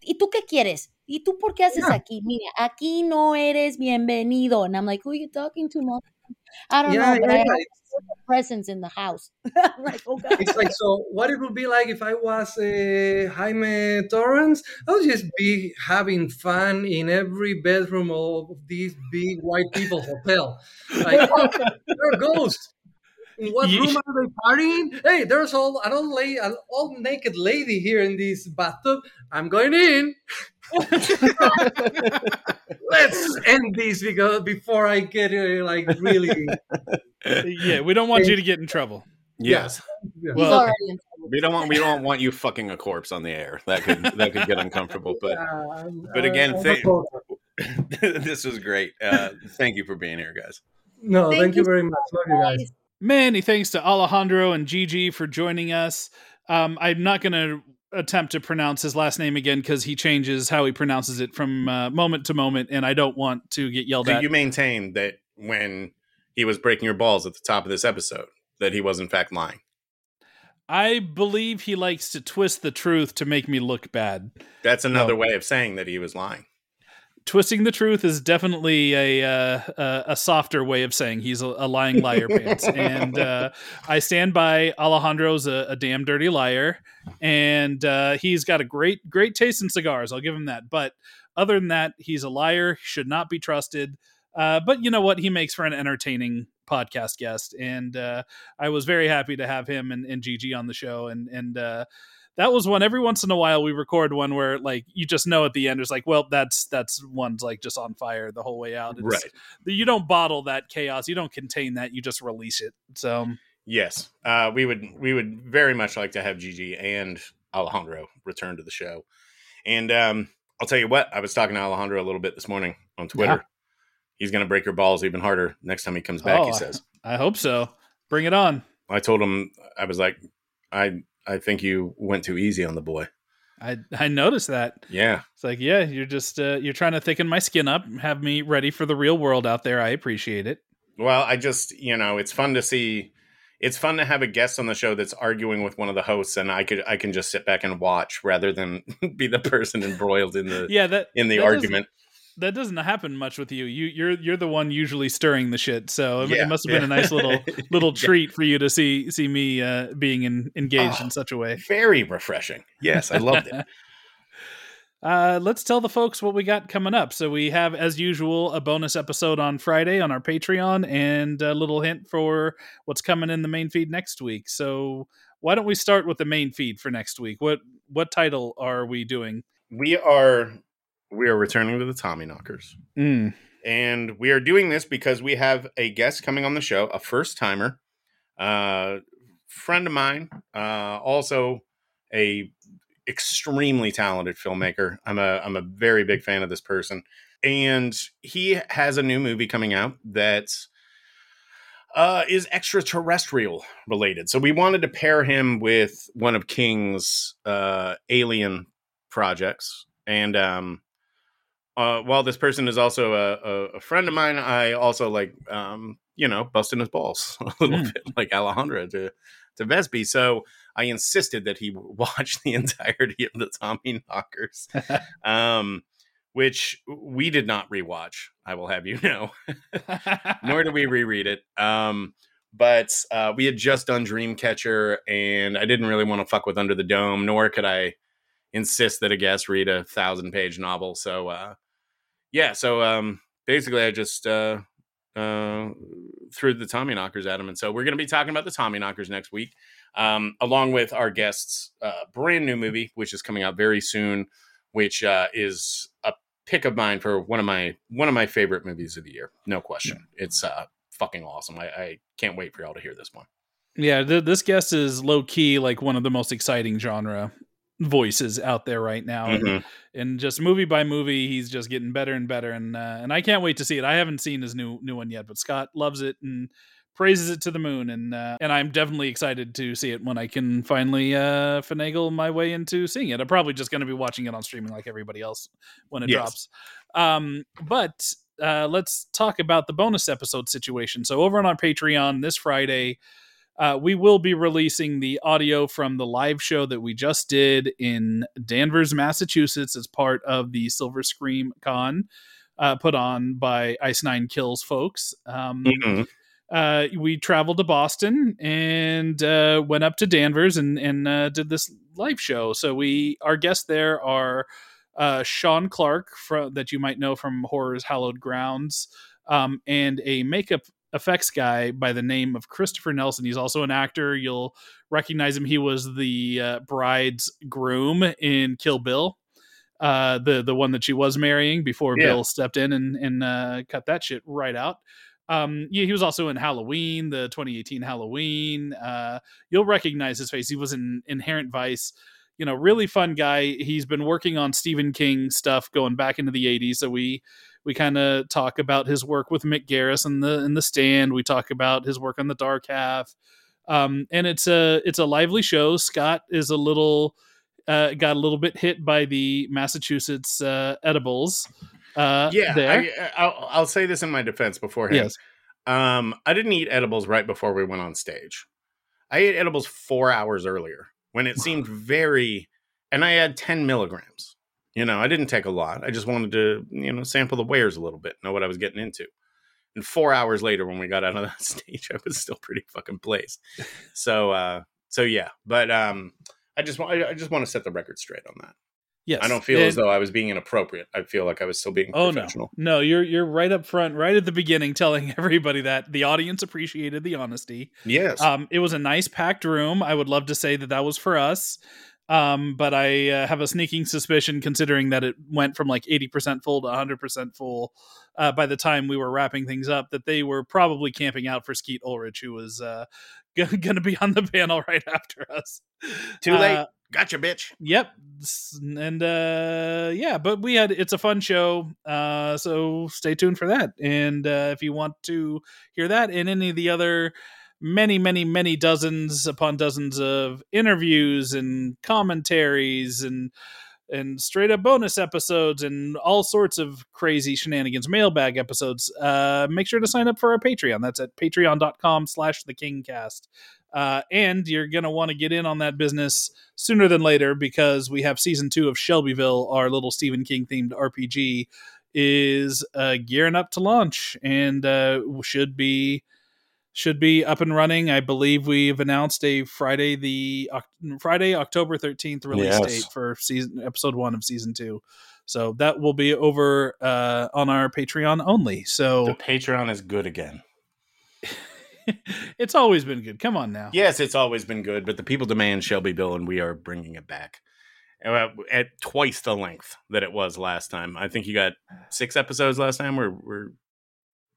¿Y tú qué quieres? ¿Y tú por qué haces Yeah. aquí? Mira, aquí no eres bienvenido. And I'm like, who are you talking to, mom? I don't Yeah, know, but yeah, I have a presence in the house. <laughs> I'm like, oh. It's like so. What it would be like if I was uh, Jaime Torrance? I would just be having fun in every bedroom of these big white people hotel. Like, oh, <laughs> there are ghosts. In what Ye- room are they partying? Hey, there's all an old lady, an old naked lady here in this bathtub. I'm going in. <laughs> Let's end this because before I get uh, like really. <laughs> yeah, we don't want you to get in trouble. Yes. Yeah. He's Well, already in trouble. We don't want we don't want you fucking a corpse on the air. That could that could get uncomfortable. But but again, uh, thank- <laughs> this was great. Uh, thank you for being here, guys. no, Thank thank, you you very much. Love you guys. Many thanks to Alejandro and Gigi for joining us. Um, I'm not going to attempt to pronounce his last name again because he changes how he pronounces it from uh, moment to moment, and I don't want to get yelled Do at. you maintain that when he was breaking your balls at the top of this episode, that he was in fact lying? I believe he likes to twist the truth to make me look bad. That's another No. way of saying that he was lying. Twisting the truth is definitely a uh, a, a softer way of saying he's a, a lying liar pants, <laughs> and uh, I stand by Alejandro's a, a damn dirty liar, and uh, he's got a great great taste in cigars. I'll give him that. But other than that, he's a liar. Should not be trusted. Uh, but you know what? He makes for an entertaining podcast guest, and uh, I was very happy to have him and, and Gigi on the show, and and uh, that was one. Every once in a while, we record one where like you just know at the end, it's like, well, that's that's one's like just on fire the whole way out. It's, Right. You don't bottle that chaos. You don't contain that. You just release it. So Yes, uh, we would we would very much like to have Gigi and Alejandro return to the show. And um, I'll tell you what, I was talking to Alejandro a little bit this morning on Twitter. Yeah. He's going to break your balls even harder next time he comes back. Oh, he says. I hope so. Bring it on. I told him I was like, I I think you went too easy on the boy. I I noticed that. Yeah, It's like, yeah, you're just uh, you're trying to thicken my skin up, have me ready for the real world out there. I appreciate it. Well, I just, you know, it's fun to see. It's fun to have a guest on the show that's arguing with one of the hosts, and I could, I can just sit back and watch rather than <laughs> be the person embroiled in the Yeah, that in the argument. That doesn't happen much with you. You you're you're the one usually stirring the shit. So it, Yeah, it must have been yeah. a nice little <laughs> little Yeah. treat for you to see see me uh, being in, engaged Oh. in such a way. Very refreshing. Yes, I loved it. <laughs> Uh, let's tell the folks what we got coming up. So we have, as usual, a bonus episode on Friday on our Patreon, and a little hint for what's coming in the main feed next week. So why don't we start with the main feed for next week? What what title are we doing? we are we are returning to the Tommy Knockers, Mm. and we are doing this because we have a guest coming on the show, a first timer, uh, friend of mine, uh, also a extremely talented filmmaker. I'm a I'm a very big fan of this person, and he has a new movie coming out that uh, is extraterrestrial related. So we wanted to pair him with one of King's uh, alien projects, and um, uh, while this person is also a, a, a friend of mine, I also like um, you know busting his balls <laughs> a little Mm. bit, like Alejandro to to Vespe. So I insisted that he <laughs> watch the entirety of the Tommy Knockers, <laughs> um, which we did not rewatch. I will have you know, nor do we reread it. Um, but uh, we had just done Dreamcatcher, and I didn't really want to fuck with Under the Dome, nor could I insist that a guest read a thousand page novel. So uh, yeah, so um, basically, I just uh, uh, threw the Tommy Knockers, Adam. And so we're going to be talking about the Tommy Knockers next week, um, along with our guests' uh, brand new movie, which is coming out very soon, which uh, is a pick of mine for one of my one of my favorite movies of the year. No question, it's uh, fucking awesome. I, I can't wait for y'all to hear this one. Yeah, th- this guest is low key like one of the most exciting genre voices out there right now, and, Mhm. and just movie by movie, he's just getting better and better, and uh, and I can't wait to see it. I haven't seen his new new one yet, but Scott loves it and praises it to the moon, and uh, and I'm definitely excited to see it when I can finally uh, finagle my way into seeing it. I'm probably just going to be watching it on streaming like everybody else when it Yes. drops. Um, but uh, let's talk about the bonus episode situation. So over on our Patreon this Friday, uh, we will be releasing the audio from the live show that we just did in Danvers, Massachusetts, as part of the Silver Scream Con uh, put on by Ice Nine Kills folks. Um, Mhm. uh, we traveled to Boston and uh, went up to Danvers and and uh, did this live show. So we our guests there are uh, Sean Clark from that you might know from Horror's Hallowed Grounds, um, and a makeup effects guy by the name of Christopher Nelson. He's also an actor. You'll recognize him. He was the uh, bride's groom in Kill Bill. Uh, the the one that she was marrying before Yeah. Bill stepped in and and uh, cut that shit right out. Um, yeah, he was also in Halloween, the 2018 Halloween. Uh, you'll recognize his face. He was in Inherent Vice. You know, really fun guy. He's been working on Stephen King stuff going back into the 80s. So we we kind of talk about his work with Mick Garris and the in the stand. We talk about his work on the Dark Half. Um, and it's a it's a lively show. Scott is a little uh, got a little bit hit by the Massachusetts uh, edibles. Uh, yeah, there. I, I'll, I'll say this in my defense beforehand. yes. Um, I didn't eat edibles right before we went on stage. I ate edibles four hours earlier when it seemed <sighs> very, and I had 10 milligrams. You know, I didn't take a lot. I just wanted to, you know, sample the wares a little bit, know what I was getting into. And four hours later, when we got out of that <laughs> stage, I was still pretty fucking blazed. So, uh, so yeah, but um, I just want, I just want to set the record straight on that. Yes. I don't feel as though I was being inappropriate. I feel like I was still being Oh no, no! You're you're right up front, right at the beginning, telling <laughs> everybody that the audience appreciated the honesty. Yes. Um, it was a nice packed room. I would love to say that that was for us, um, but I uh, have a sneaking suspicion, considering that it went from like eighty percent full to hundred percent full uh, by the time we were wrapping things up, that they were probably camping out for Skeet Ulrich, who was uh, <laughs> going to be on the panel <laughs> right after us. Too late. Uh, gotcha, bitch. Yep. And uh yeah, but we had it's a fun show. Uh so stay tuned for that. And uh if you want to hear that and any of the other many many many dozens upon dozens of interviews and commentaries and and straight up bonus episodes and all sorts of crazy shenanigans mailbag episodes. Uh make sure to sign up for our patreon. That's at patreon.com slash the kingcast uh and you're gonna want to get in on that business sooner than later because we have season two of Shelbyville, our little Stephen King themed RPG, is uh, gearing up to launch and uh, should be should be up and running. I believe we've announced a Friday the Friday October thirteenth release Yes. date for season episode one of season two. So that will be over uh, on our Patreon only. The So Patreon is good again. <laughs> it's always been good. Come on now. Yes, it's always been good, but the people demand Shelbyville and we are bringing it back Uh, at twice the length that it was last time. I think you got six episodes last time. We're we're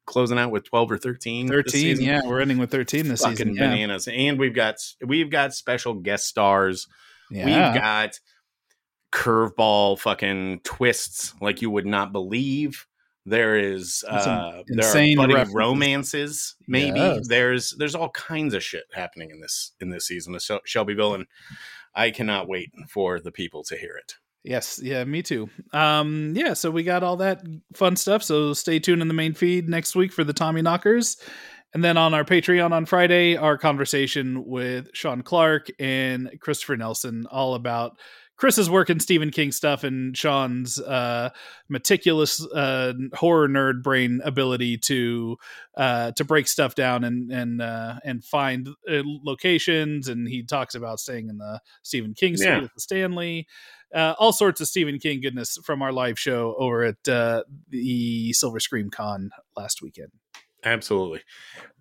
closing out with twelve or thirteen. 13 season. yeah we're ending with 13 this fucking season yeah. bananas, and we've got we've got special guest stars. yeah We've got curveball fucking twists like you would not believe. There is uh there are insane romances, maybe. Yes. There's there's all kinds of shit happening in this in this season of Shel- Shelbyville, and I cannot wait for the people to hear it. Yes, yeah, me too. Um, yeah, so we got all that fun stuff. So stay tuned in the main feed next week for the Tommy Knockers. And then on our Patreon on Friday, our conversation with Sean Clark and Christopher Nelson, all about Chris's work in Stephen King stuff and Sean's uh, meticulous uh, horror nerd brain ability to uh, to break stuff down and and uh, and find uh, locations. And he talks about staying in the Stephen King suite Yeah. at the Stanley uh, all sorts of Stephen King goodness from our live show over at uh, the Silver Scream Con last weekend. Absolutely.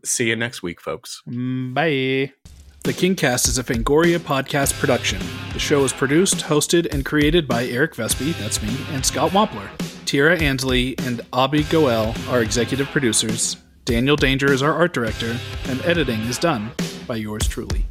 See you next week, folks. Mm, Bye. The Kingcast is a Fangoria podcast production. The show is produced, hosted, and created by Eric Vespe, that's me, and Scott Wampler. Tira Ansley and Abby Goel are executive producers. Daniel Danger is our art director, and editing is done by yours truly.